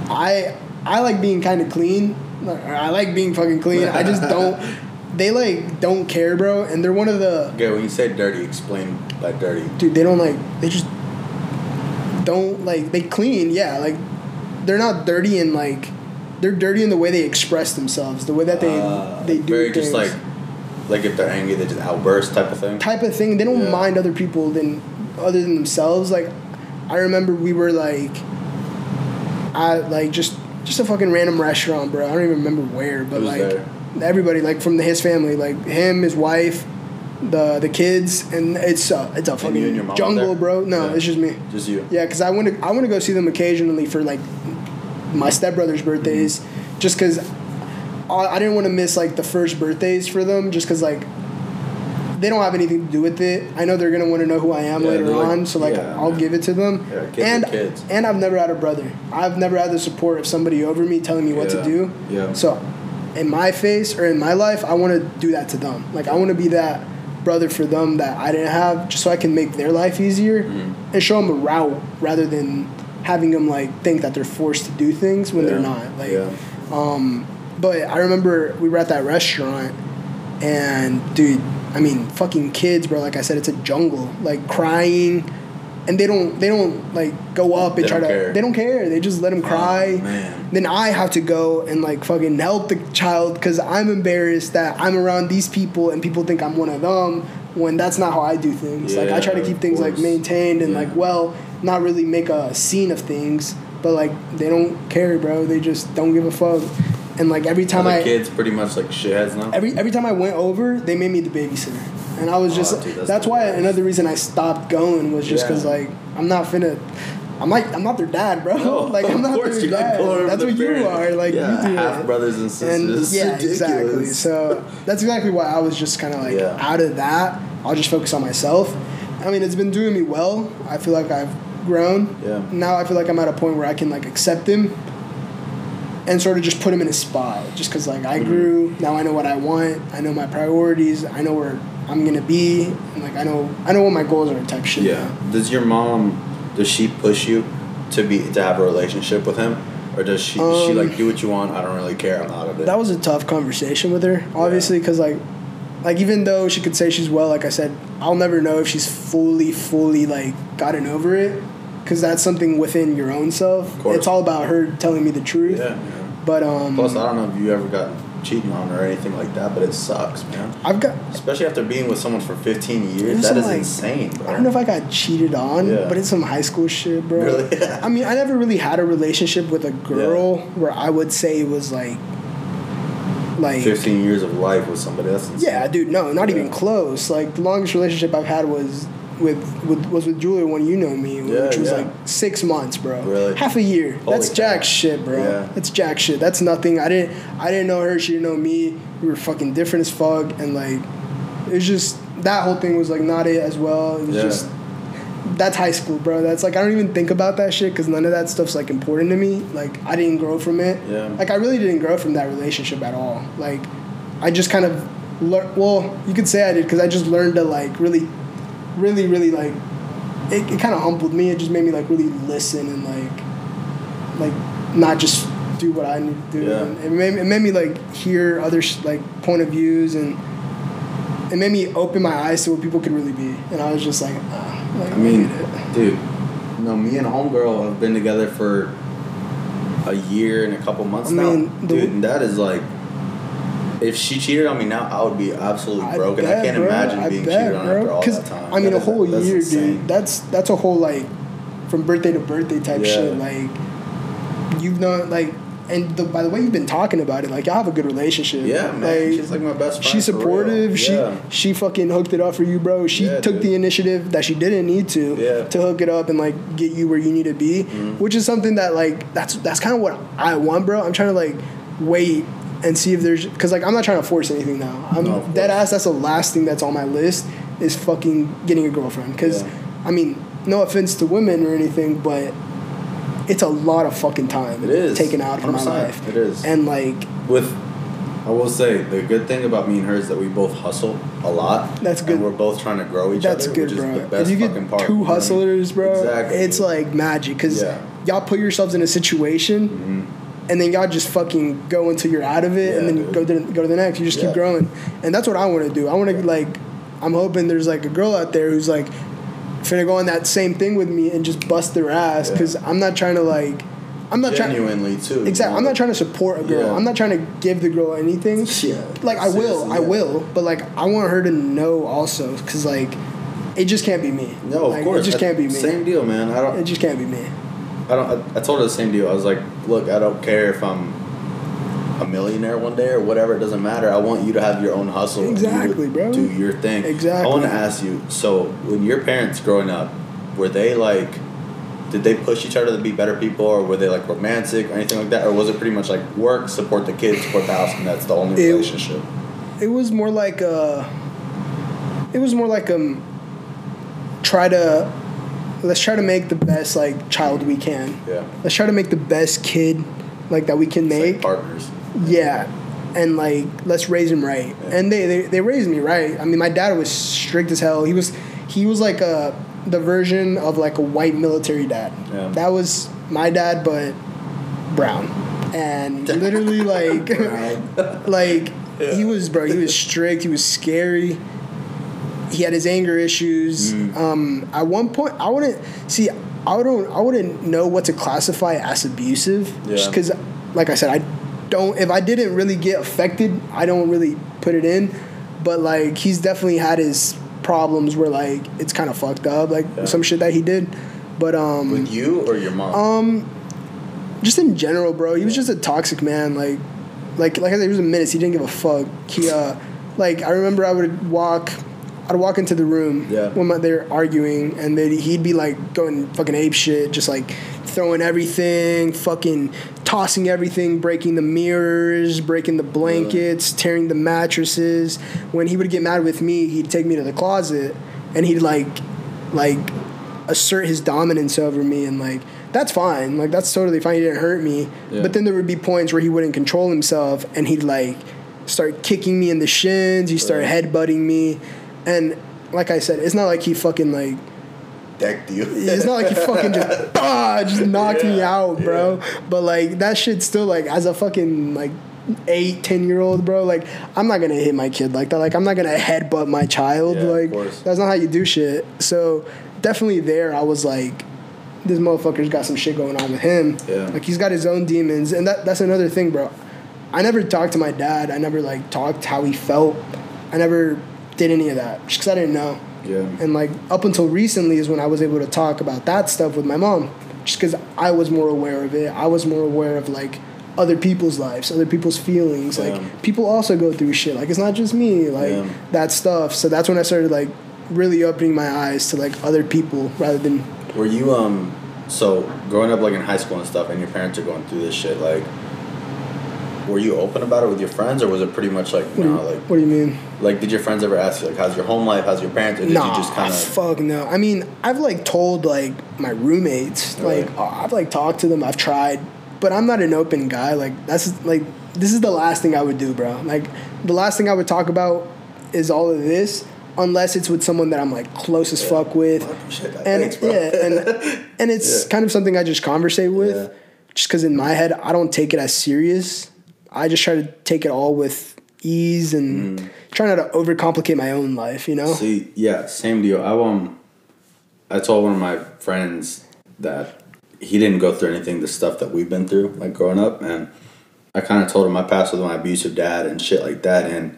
I I like being kind of clean. I like being fucking clean. I just don't. They like don't care, bro. And they're one of the Okay, when you say dirty, explain by dirty. dude. They don't like. They just don't like. They clean, yeah. Like they're not dirty and like they're dirty in the way they express themselves, the way that they Uh, they do very things. just like like if they're angry, they just outburst type of thing. type of thing. They don't Yeah. mind other people than other than themselves. Like I remember we were like at like just just a fucking random restaurant, bro. I don't even remember where, but like there? everybody like from the, his family, like him, his wife, the the kids, and it's a it's a And you your fucking jungle, bro. No, Yeah. it's just me. Just you. Yeah, because I want to I want to go see them occasionally for like my stepbrother's birthdays, just because I, I didn't want to miss like the first birthdays for them, just because like they don't have anything to do with it. I know they're gonna want to know who I am Yeah, later like- on, so like yeah, I'll man. give it to them. Yeah, and kids. and I've never had a brother. I've never had the support of somebody over me telling me what to do. yeah. So, in my face or in my life, I want to do that to them. Like I want to be that brother for them that I didn't have, just so I can make their life easier Mm-hmm. and show them a route rather than having them like think that they're forced to do things when they're not. Like, um, but I remember we were at that restaurant, and dude, I mean, fucking kids, bro. Like I said, it's a jungle. Like crying, and they don't they don't like go up and They try to. care. They don't care. They just let them oh, cry. Oh. Then I have to go and like fucking help the child because I'm embarrassed that I'm around these people and people think I'm one of them when that's not how I do things. like I try to keep things like maintained and Yeah. like well, not really make a scene of things. But like they don't care, bro. They just don't give a fuck. And like every time I kids pretty much like shitheads now. every every time I went over, they made me the babysitter, and I was Oh, just dude, that's, that's why the another reason I stopped going was just because Yeah. like I'm not finna. I'm like I'm not their dad, bro. No, like I'm of not course their dad. That's what you are. Like yeah, you do half brothers and sisters. And yeah, exactly. So that's exactly why I was just kind of like Yeah. out of that. I'll just focus on myself. I mean, it's been doing me well. I feel like I've grown. Yeah. Now I feel like I'm at a point where I can like accept him and sort of just put him in his spot. Just because like I Mhm. grew, now I know what I want. I know my priorities. I know where I'm gonna be, and like I know I know what my goals are. Type shit. Yeah. Does your mom does she push you to be to have a relationship with him, or does she she Um, like do what you want? I don't really care. I'm out of it. That was a tough conversation with her, obviously, because like, like even though she could say she's well, like I said, I'll never know if she's fully, fully like gotten over it, because that's something within your own self. course. It's all about her telling me the truth. yeah. yeah. But um, Plus, I don't know if you ever got cheated on or anything like that, but it sucks, man. I've got. Especially after being with someone for 15 years, that is like- insane, bro. I don't know if I got cheated on, Yeah. but it's some high school shit, bro. Really? I mean, I never really had a relationship with a girl where I would say it was like, like 15 years of life with somebody. else. Yeah, dude, no, not even close. Like the longest relationship I've had was with, with was with Julia when you know me, Yeah, which was yeah. like six months, bro. Really? Half a year. Holy That's jack shit, bro. Yeah. That's jack shit. That's nothing. I didn't I didn't know her, she didn't know me. We were fucking different as fuck and like it was just that whole thing was like not it as well. It was just that's high school, bro. That's like I don't even think about that shit because none of that stuff's like important to me. Like I didn't grow from it. Yeah. Like I really didn't grow from that relationship at all. Like I just kind of learned. Well, you could say I did because I just learned to like really, really, really like. It, it kind of humbled me. It just made me like really listen and like, like not just do what I need to do. Yeah. And it made, it made me like hear other sh- like point of views and it made me open my eyes to what people could really be. And I was just like, ah, like I mean, dude, no, me and homegirl have been together for a year and a couple months I now, mean, the- dude. And that is like, if she cheated on me now, I would be absolutely broken. I, bet, can't bro. imagine I being bet, cheated on bro. after all that time. I mean, That a is- whole year, insane. dude. That's that's a whole like from birthday to birthday type Yeah. shit. Like you've known like. And the, by the way, you've been talking about it. Like y'all have a good relationship. Yeah, man. She's like my best friend. She's supportive. Yeah. She she fucking hooked it up for you, bro. She Yeah, took dude. the initiative that she didn't need to Yeah. to hook it up and like get you where you need to be, Mm-hmm. which is something that like that's that's kind of what I want, bro. I'm trying to like wait and see if there's because like I'm not trying to force anything now. I'm No, dead ass. That's the last thing that's on my list is fucking getting a girlfriend. Because Yeah. I mean, no offense to women or anything, but it's a lot of fucking time It is. taken out of my 100%. life. It is. and like with I will say the good thing about me and her is that we both hustle a lot. That's good. And we're both trying to grow each That's other, That's good, which bro. is the best if you fucking get part. two you know I mean? hustlers, bro, exactly. it's like magic because Yeah. y'all put yourselves in a situation. Mhm. And then y'all just fucking go until you're out of it, and then dude. go to the, go to the next. You just Yeah. keep growing, and that's what I want to do. I want to like, I'm hoping there's like a girl out there who's like, finna go on that same thing with me and just bust their ass Yeah. because I'm not trying to like, I'm not trying. genuinely too. Exactly. I'm not trying to support a girl. Yeah. I'm not trying to give the girl anything. Yeah. Like I will, Seriously, I will, but like I want her to know also, because like, it just can't be me. No, of course. it just I- can't be me. Same deal, man. I don't. It just can't be me. I don't. I, I told her the same deal. I was like, look, I don't care if I'm a millionaire one day or whatever. It doesn't matter. I want you to have your own hustle. and you to Exactly, bro. Do your thing. Exactly. I want to ask you. So, when your parents growing up, were they like? Did they push each other to be better people, or were they like romantic or anything like that, or was it pretty much like work, support the kids, support the house, and that's the only It- relationship? It was more like a. It was more like um. Try to, let's try to make the best like child we can. Yeah. Let's try to make the best kid, like that we can It's make. like partners. Yeah. And like let's raise him right. Yeah. And they, they they raised me right. I mean my dad was strict as hell. He was he was like a the version of like a white military dad. Yeah. That was my dad but brown. And literally like like Yeah. he was bro, he was strict, he was scary. He had his anger issues. Mm. Um, at one point, I wouldn't see. I don't. I wouldn't know what to classify as abusive. Just Yeah. because, like I said, I don't. If I didn't really get affected, I don't really put it in. But like, he's definitely had his problems where like it's kind of fucked up, like Yeah. some shit that he did. But um, With you or your mom? um, just in general, bro, he was just a toxic man. Like, like, like I said, he was a menace. He didn't give a fuck. He, uh, like, I remember I would walk, I'd walk into the room Yeah. when my, they're arguing, and then he'd be like going fucking ape shit, just like throwing everything, fucking tossing everything, breaking the mirrors, breaking the blankets, tearing the mattresses. When he would get mad with me, he'd take me to the closet, and he'd like, like assert his dominance over me and like that's fine like that's totally fine he didn't hurt me Yeah. but then there would be points where he wouldn't control himself and he'd like start kicking me in the shins he started Right. headbutting me and like i said it's not like he fucking like Decked you. it's not like he fucking just ah, just knocked me out bro. But like that shit still like as a fucking like eight ten year old bro like i'm not gonna hit my kid like that. Like i'm not gonna headbutt my child Yeah, like that's not how you do shit. So definitely there i was like this motherfucker's got some shit going on with him. Yeah. like he's got his own demons. And that that's another thing bro. I never talked to my dad. I never like talked how he felt. I never did any of that just because i didn't know Yeah. and like up until recently is when I was able to talk about that stuff with my mom, just because I was more aware of it. I was more aware of like other people's lives, other people's feelings. Yeah. Like people also go through shit. Like it's not just me. Like Yeah. that stuff. So that's when I started like really opening my eyes to like other people rather than Were you um so growing up like in high school and stuff, and your parents are going through this shit? Like, were you open about it with your friends, or was it pretty much like no, like What do you mean? Like did your friends ever ask you like how's your home life, how's your parents, or did nah, you just kind of fuck no. I mean, I've like told like my roommates, Right. like I've like talked to them. I've tried, but I'm not an open guy. Like that's like this is the last thing I would do, bro. Like the last thing I would talk about is all of this, unless it's with someone that I'm like close as fuck with, and thanks, bro. yeah, and and it's Yeah. kind of something I just conversate with, Yeah. just because in my head I don't take it as serious. I just try to take it all with ease and try not to overcomplicate my own life. You know. See, yeah, same deal. I um, I told one of my friends that he didn't go through anything the stuff that we've been through, like growing up, and I kind of told him I passed with my abusive dad and shit like that, and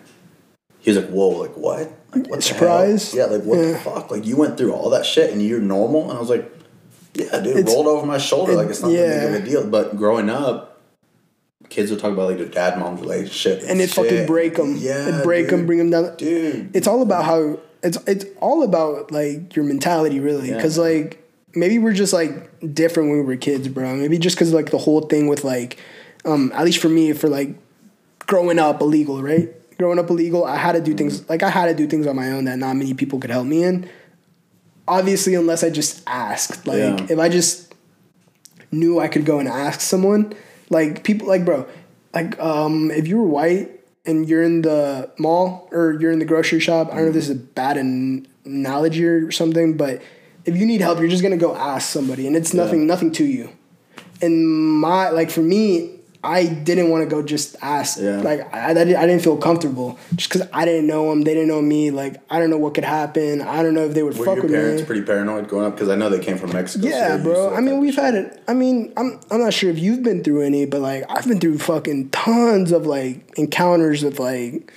he was like, "Whoa, like what? Like what? Surprise? Yeah, like what the fuck? Like you went through all that shit and you're normal?" And I was like, "Yeah, dude, it It's- rolled over my shoulder. it- like it's not that big of a deal." But growing up. Kids would talk about like their dad mom relationship and it fucking break them. Yeah, it break them, bring them down. dude. It's all about how it's it's all about like your mentality, really. Yeah. Because like maybe we're just like different when we were kids, bro. Maybe just because like the whole thing with like, um, at least for me, for like growing up illegal, right? Growing up illegal, I had to do things like I had to do things on my own that not many people could help me in. Obviously, unless I just asked. Like Yeah. if I just knew I could go and ask someone, like people like bro, like um if you were white and you're in the mall or you're in the grocery shop, I don't know if this is a bad an- analogy or something, but if you need help, you're just gonna go ask somebody and it's nothing nothing to you. And my like for me, I didn't want to go just ask. Yeah. Like I, I, didn't- feel comfortable just because I didn't know them. They didn't know me. Like I don't know what could happen. I don't know if they would Were fuck your with parents pretty paranoid growing up? Because I know they came from Mexico. Yeah, they're bro. I mean, we've had it. I mean, I'm I'm not sure if you've been through any, but like I've been through fucking tons of like encounters with like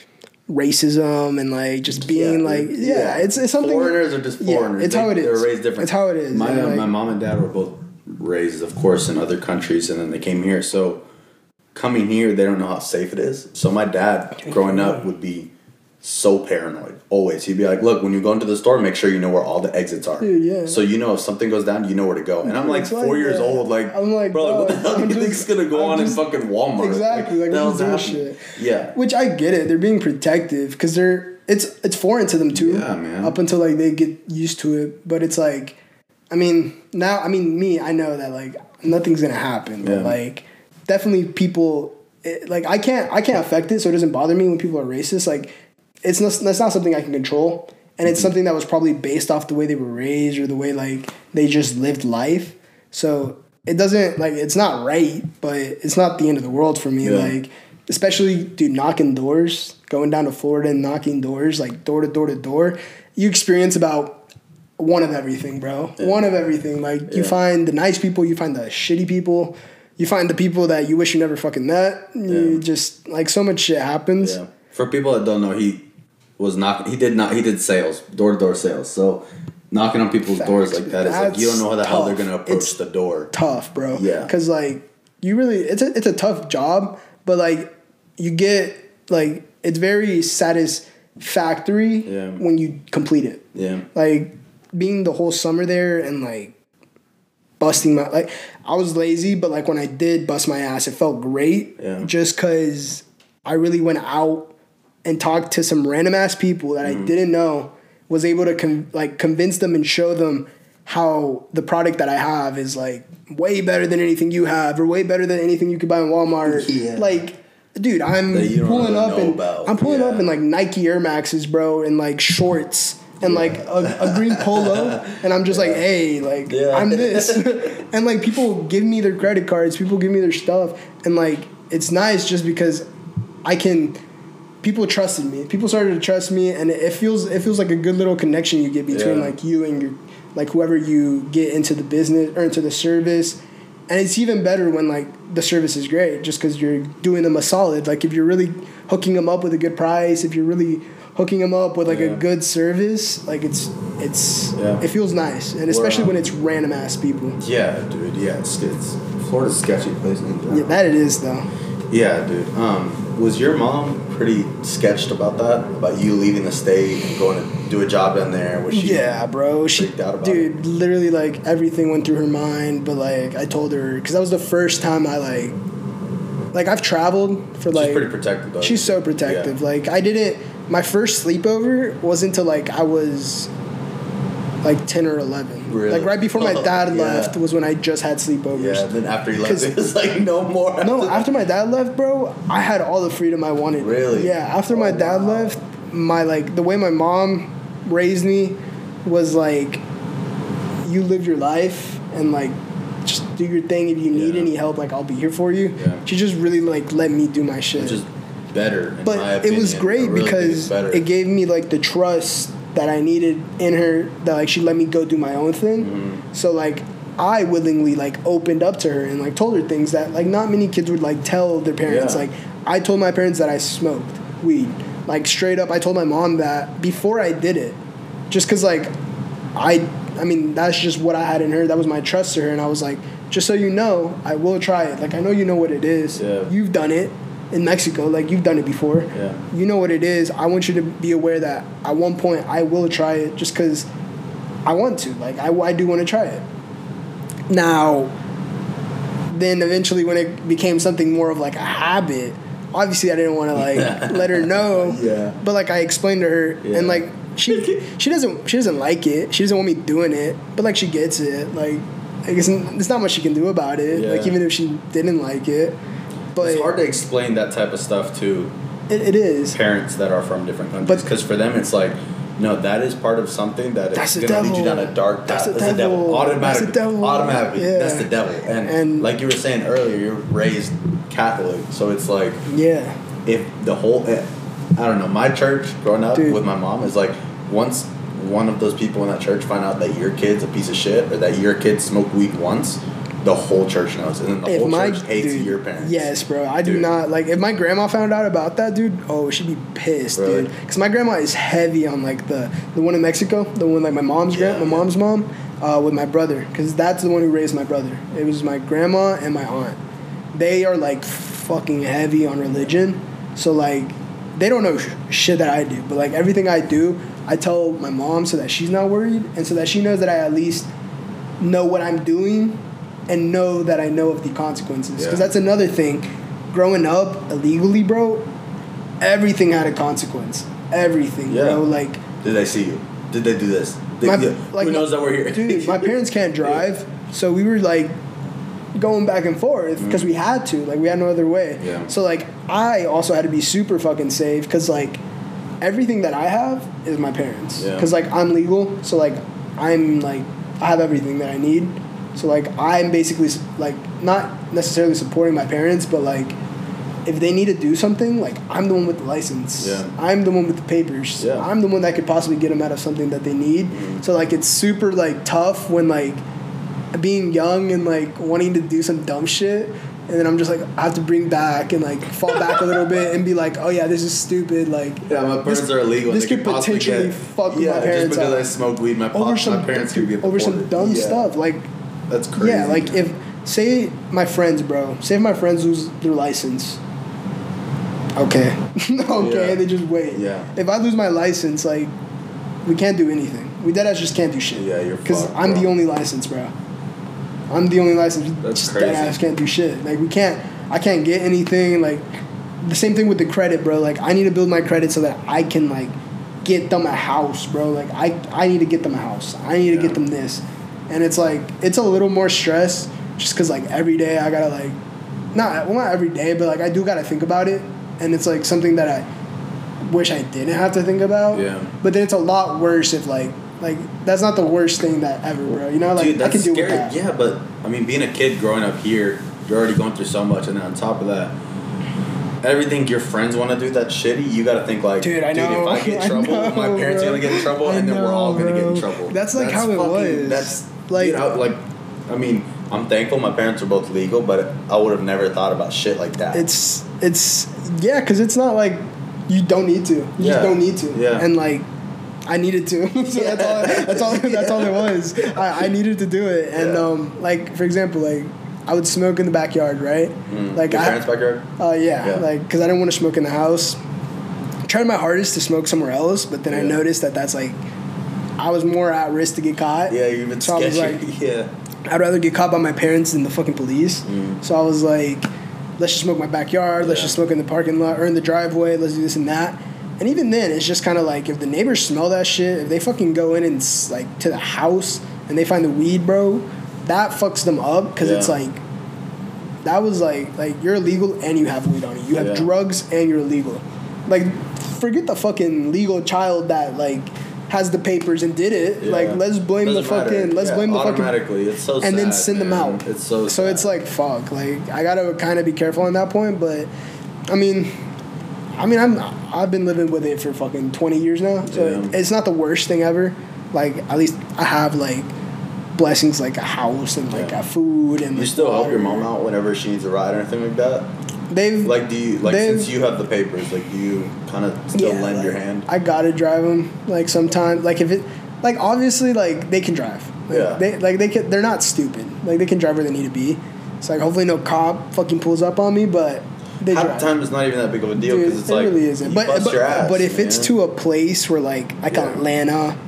racism and like just being Yeah, like yeah, Yeah. it's it's something. Foreigners are just Yeah, foreigners. it's They- how it is. They're raised different. It's how it is. My uh, like, my mom and dad were both raised, of course, in other countries, and then they came here. So coming here, they don't know how safe it is. So my dad, growing up, would be so paranoid. Always, he'd be like, "Look, when you go into the store, make sure you know where all the exits are. Dude, yeah. So you know if something goes down, you know where to go." And I'm like four like years that. old, like I'm like, bro, what the hell do I'm you just- think's gonna go I'm on just- in fucking Walmart? Exactly, like, the I'm hell's just doing happening? shit. Yeah. Which I get it. They're being protective because they're it's it's foreign to them too. Yeah, man. Up until like they get used to it, but it's like, I mean, now I mean me, I know that like nothing's gonna happen, but like definitely people it, like I can't I can't affect it, so it doesn't bother me when people are racist. Like it's not that's not something I can control, and it's mm-hmm. something that was probably based off the way they were raised or the way like they just lived life. So it doesn't like it's not right, but it's not the end of the world for me. Yeah. Like especially dude knocking doors, going down to Florida and knocking doors, like door to door to door. You experience about one of everything, bro. One of everything. Like you find the nice people, you find the shitty people, you find the people that you wish you never fucking met. You Yeah. just like so much shit happens. Yeah. For people that don't know, he was not. He did not. He did sales, door to door sales. So knocking on people's doors Facts. like that is like you don't know how the That's hell they're gonna approach It's the door. tough, bro. Yeah. Cause like you really it's a it's a tough job, but like you get like it's very satisfactory Yeah. when you complete it. Yeah. Like being the whole summer there and like busting my like I was lazy, but like when I did bust my ass, it felt great. Yeah. Just cause I really went out and talked to some random ass people that Mm-hmm. I didn't know, was able to con- like convince them and show them how the product that I have is like way better than anything you have, or way better than anything you could buy in Walmart. Yeah. Like, dude, I'm That you don't pulling really up and about. I'm pulling up in like Nike Air Maxes, bro, and like shorts and like a, a green polo, and I'm just like, hey, like Yeah. I'm this, and like people give me their credit cards, people give me their stuff, and like it's nice just because I can. People trusted me. People started to trust me, and it feels it feels like a good little connection you get between Yeah. like you and your like whoever you get into the business or into the service, and it's even better when like the service is great, just because you're doing them a solid. Like if you're really hooking them up with a good price, if you're really hooking them up with like a good service, like it's it's Yeah. it feels nice, and especially when it's random ass people. Yeah, dude. Yeah, it's, it's Florida's a sketchy place. Yeah, that it is though. Yeah, dude. Um, was your mom pretty sketched about that? About you leaving the state and going to do a job down there? Was she? Yeah, bro. She, freaked out about dude, literally like everything went through her mind. But like I told her, because that was the first time I like like I've traveled for like She's pretty protective though. She's so protective. Yeah. Like I didn't. My first sleepover wasn't until like I was like ten or eleven. Really? Like right before my dad Yeah. left was when I just had sleepovers. Yeah, then after he left, it was like no more. No, after my dad left, bro, I had all the freedom I wanted. Really? Yeah. After my Oh, dad wow. left, my like the way my mom raised me was like, you live your life and like do your thing. If you need Yeah. any help, like I'll be here for you. Yeah. She just really like let me do my shit. which is better. But it was great really because it gave me like the trust that I needed in her that like she let me go do my own thing. Mm-hmm. So like I willingly like opened up to her and like told her things that like not many kids would like tell their parents. Yeah. Like I told my parents that I smoked weed. Like straight up I told my mom that before I did it. Just cuz like I I mean that's just what I had in her. That was my trust to her and I was like just so you know, I will try it. Like I know you know what it is. Yeah. You've done it in Mexico. Like you've done it before Yeah. you know what it is. I want you to be aware that at one point I will try it just because I want to. Like I, I do want to try it. Now, then eventually when it became something more of like a habit, obviously I didn't want to like let her know. Yeah. But like I explained to her, Yeah. and like she she doesn't she doesn't like it. She doesn't want me doing it. But like she gets it. Like I guess there's not much she can do about it. Like even if she didn't like it. But it's hard to explain that type of stuff to it, it is. parents that are from different countries because for them it's like no that is part of something that That's is going to lead you down a dark path That's the that's the devil devil. automatically That's the devil. automatically Yeah. that's the devil and, And- like you were saying earlier you're raised Catholic so it's like Yeah. if the whole eh, I don't know my church growing up Dude. with my mom is like once one of those people in that church find out that your kid's a piece of shit or that your kid smoked weed once the whole church knows and then the if whole my church hates dude, your parents Yes, bro. I do not like if my grandma found out about that, dude. Oh, she'd be pissed, Really? dude. Because my grandma is heavy on like the the one in Mexico, the one like my mom's Yeah, grand, my mom's mom, uh, with my brother. Because that's the one who raised my brother. It was my grandma and my aunt. They are like fucking heavy on religion. So like they don't know sh- shit that I do, but like everything I do, I tell my mom so that she's not worried and so that she knows that I at least know what I'm doing and know that I know of the consequences. Because Yeah. that's another thing. Growing up illegally, bro, everything had a consequence. Everything, Yeah. bro. Like, Did they see you? Did they do this? They, my, yeah, like who knows that we're here? Dude, my parents can't drive, so we were like going back and forth because we had to. Like, we had no other way. Mm. Yeah. So like, I also had to be super fucking safe because like everything that I have is my parents. Yeah. Because like I'm legal, so like I'm like I have everything that I need. So like I'm basically like not necessarily supporting my parents, but like if they need to do something, like I'm the one with the license. Yeah. I'm the one with the papers. Yeah. I'm the one that could possibly get them out of something that they need. Mm-hmm. So like it's super like tough when like being young and like wanting to do some dumb shit. And then I'm just like I have to bring back and like fall back a little bit and be like, oh yeah, this is stupid. Like Yeah, my parents This- are illegal. this they could potentially get- fuck yeah, my parents just because up. I smoke weed. My, pop, some my parents could get over some dumb Yeah. stuff. Like That's crazy. yeah, like if say my friends, bro, say if my friends lose their license. Okay, okay, Yeah. they just wait. Yeah. If I lose my license, like we can't do anything. We dead ass just can't do shit. Yeah, you're because I'm the only license, bro. I'm the only license. We That's just crazy. ass can't do shit. Like we can't. I can't get anything. Like the same thing with the credit, bro. Like I need to build my credit so that I can like get them a house, bro. Like I I need to get them a house. I need to get them this, and it's like it's a little more stress just because like every day I gotta like not well not every day, but like I do gotta think about it, and it's like something that I wish I didn't have to think about. Yeah. But then it's a lot worse if like like that's not the worst thing that ever, bro. You know, like Dude, I can do scary. that. Yeah, but I mean, being a kid growing up here, you're already going through so much, and then on top of that, everything your friends want to do that shitty, you got to think like, Dude, I know. if I get in trouble, know, my parents bro. are gonna get in trouble, I and then we're all know, gonna get in trouble. That's, like, how it was. That's Like- know, like, I mean, I'm thankful my parents are both legal, but I would have never thought about shit like that. It's it's yeah, because it's not like you don't need to. You Yeah. just don't need to. Yeah. And like I needed to. so that's all. That's all. That's all it was. I, I needed to do it. And Yeah. um, like for example, like I would smoke in the backyard, right? Mm. Like your I. parents' backyard. Uh, yeah, Yeah. like because I didn't want to smoke in the house. I Tried my hardest to smoke somewhere else, but then I noticed that that's like I was more at risk to get caught. Yeah, you've been So I was like- yeah. I'd rather get caught by my parents than the fucking police. Mm. So I was like, let's just smoke in my backyard. Let's just smoke in the parking lot or in the driveway. Let's do this and that. And even then, it's just kind of like if the neighbors smell that shit, if they fucking go in and like to the house and they find the weed, bro, that fucks them up because it's like that was like like you're illegal and you have weed on you. You have Yeah. drugs and you're illegal. Like forget the fucking legal child that like has the papers and did it. Yeah. Like let's blame the Doesn't matter. fucking let's Yeah, blame the fucking automatically. It's so and then sad, send them out. It's so so it's like fuck. Like I gotta kind of be careful on that point, but I mean, I mean I'm I've been living with it for fucking twenty years now, so Yeah. it's not the worst thing ever. Like at least I have like blessings like a house and like Yeah. a food and You like, still help your mom out whenever she needs a ride or anything like that. They've Like, do you like since you have the papers? Like, do you kind of still Yeah, lend your hand? I gotta drive them. Like sometimes, like if it, like obviously, like they can drive. Like, Yeah. They like they can. They're not stupid. Like they can drive where they need to be. It's like hopefully no cop fucking pulls up on me, but they Half the time, it's not even that big of a deal because it's it like really isn't. But bust but, your ass, but if it's to a place where like like Yeah. Atlanta,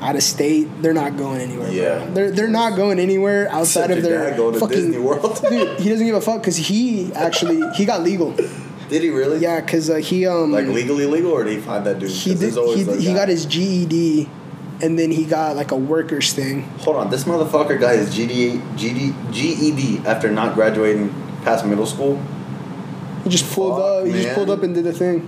out of state, they're not going anywhere. Yeah. bro. they're they're not going anywhere outside of their dad going to fucking. Disney World. dude, he doesn't give a fuck because he actually he got legal. did he really? Yeah, because uh, he um Like legally legal, or did he find that dude? he did, always he, like he got his GED and then he got like a workers thing. Hold on, this motherfucker got his GD, GD, GED after not graduating past middle school. He just pulled Fuck, up. He just pulled up and did the thing.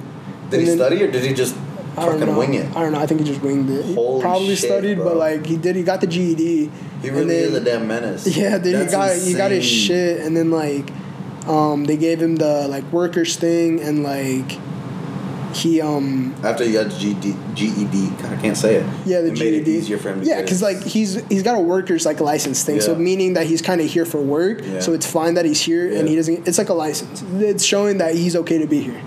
Did And he then- study or did he just I don't fucking know. wing it? I don't know. I think he just winged it. He probably shit, studied, bro. but like he did. He got the GED. He really is a damn menace. Yeah, dude. That's he got he got his shit, and then like, um, they gave him the like workers thing, and like, he um After he got GD, GED, I can't say it. Yeah, the it GED. made it easier for him. Yeah, because like he's he's got a worker's like license thing, so meaning that he's kind of here for work. Yeah. So it's fine that he's here and he doesn't. It's like a license. It's showing that he's okay to be here.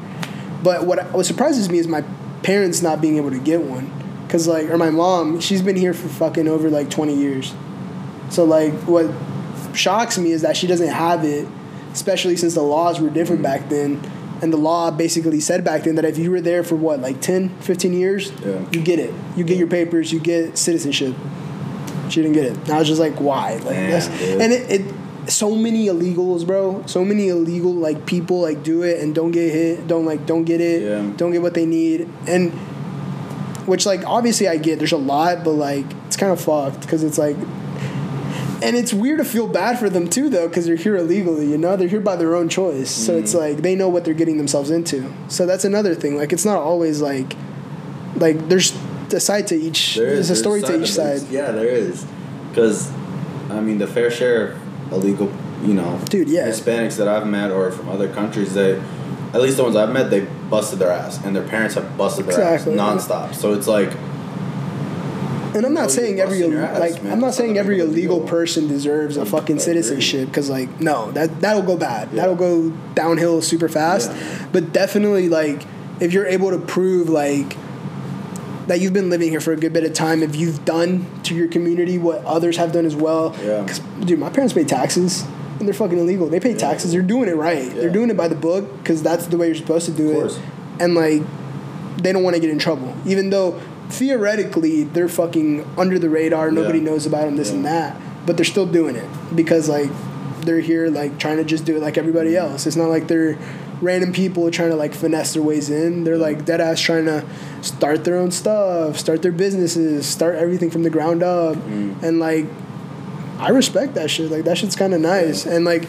But what what surprises me is my parents not being able to get one, because like or my mom, she's been here for fucking over like twenty years. So like what shocks me is that she doesn't have it, especially since the laws were different Mm. back then. And the law basically said back then that if you were there for what, like 10, 15 years, Yeah. you get it. You get your papers, you get citizenship. She didn't get it. And I was just like, why? Like Damn, that's, dude. and it, it so many illegals, bro. So many illegal like people like do it and don't get hit, don't like don't get it, Yeah. don't get what they need. And which like obviously I get there's a lot, but like it's kind of fucked because it's like and it's weird to feel bad for them too though because they're here illegally you know they're here by their own choice so Mm-hmm. it's like they know what they're getting themselves into so that's another thing like it's not always like like there's a side to each There is there's a story to each side Yeah, there is. Because, I mean, the fair share of illegal, you know, Dude, yeah. Hispanics that I've met or from other countries, they, at least the ones I've met, they busted their ass, and their parents have busted their Exactly. ass nonstop. So it's like, and i'm not saying every ass, like man. i'm not saying every illegal person deserves a fucking citizenship because like no that that'll go bad. Yeah. that'll go downhill super fast. Yeah. but definitely like if you're able to prove like that you've been living here for a good bit of time if you've done to your community what others have done as well Yeah. 'Cause, dude my parents pay taxes and they're fucking illegal. They pay Yeah. taxes. They're doing it right. They're doing it by the book because that's the way you're supposed to do Of it. and like they don't want to get in trouble. Even though theoretically they're fucking under the radar nobody Yeah. knows about them this and that but they're still doing it because like they're here like trying to just do it like everybody else it's not like they're random people trying to like finesse their ways in they're like dead ass trying to start their own stuff start their businesses start everything from the ground up Mm. and like I respect that shit. Like that shit's kind of nice, and like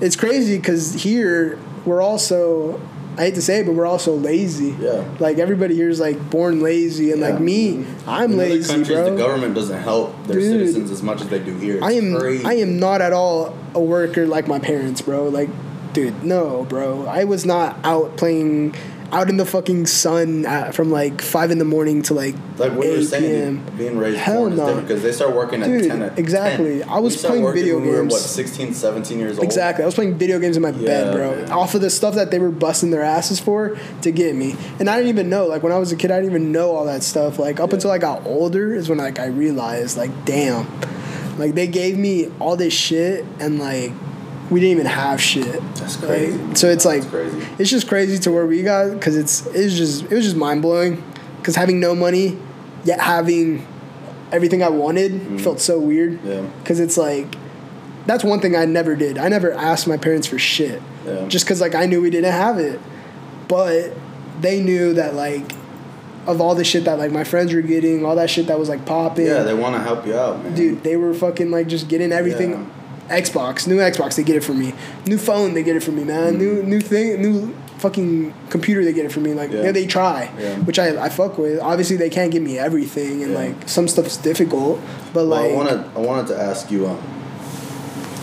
it's crazy because here we're also. I hate to say it, but we're also lazy. Yeah. Like everybody here is like born lazy, and like me, I'm in other lazy, countries, bro. the government doesn't help their Dude. citizens as much as they do here. It's I am crazy. I am not at all a worker like my parents, bro. Like, dude, no, bro. I was not out playing out in the fucking sun at, from like five in the morning to like Like what you were 8 saying, p.m. being raised Hell no. because they start working at Dude, 10. At exactly. 10. I was playing video when We were, what, games. 16, 17 years old? Exactly. I was playing video games in my bed, bro. man. Off of the stuff that they were busting their asses for to get me. And I didn't even know. Like when I was a kid, I didn't even know all that stuff. Like up Yeah. until I got older is when like I realized, like, damn. Like they gave me all this shit and like we didn't even have shit. That's crazy. Like, so it's like crazy. it's just crazy to where we got because it's it's just it was just mind blowing because having no money yet having everything I wanted mm-hmm. felt so weird Yeah. because it's like that's one thing I never did. I never asked my parents for shit. Yeah. just because like I knew we didn't have it, but they knew that like of all the shit that like my friends were getting, all that shit that was like popping. Yeah, they want to help you out, man. dude, they were fucking like just getting everything. Xbox, new Xbox, they get it for me. New phone, they get it for me, man. New new thing, new fucking computer, they get it for me. Like Mm. Yeah. yeah, they try, Yeah. which I I fuck with. Obviously, they can't give me everything, and Yeah. like some stuff's difficult. But Well, like, I wanted I wanted to ask you. Um,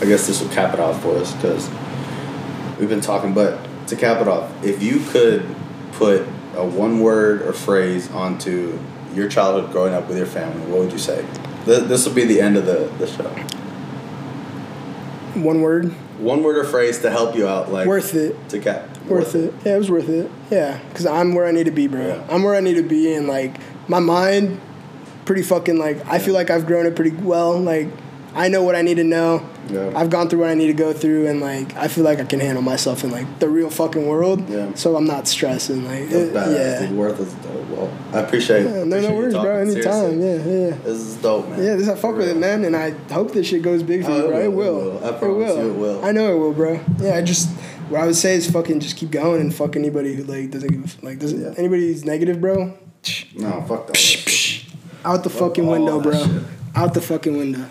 I guess this will cap it off for us because we've been talking. But to cap it off, if you could put a one word or phrase onto your childhood growing up with your family, what would you say? Th- This will be the end of the, the show. One word, One word or phrase to help you out, like worth it. to cap. Worth it. Yeah, it was worth it. Yeah, because I'm where I need to be, bro. Yeah. I'm where I need to be, and like my mind, pretty fucking like I feel like I've grown it pretty well. Like I know what I need to know. Yeah. I've gone through what I need to go through, and like I feel like I can handle myself in like the real fucking world. Yeah. So I'm not stressing. Like it- yeah. dude. Worth is dope. Well, I appreciate. Yeah, no, appreciate no worries, bro. Anytime. Seriously. Yeah, yeah. This is dope, man. Yeah, this I fuck with it, man, and I hope this shit goes big for Oh, you, it bro. It will, will. it will. I promise you it will. I know it will, bro. Yeah, I just what I would say is fucking just keep going and fuck anybody who like doesn't give like doesn't Yeah. anybody who's negative, bro. No, fuck that. Out the fucking window, bro. shit. Out the fucking window.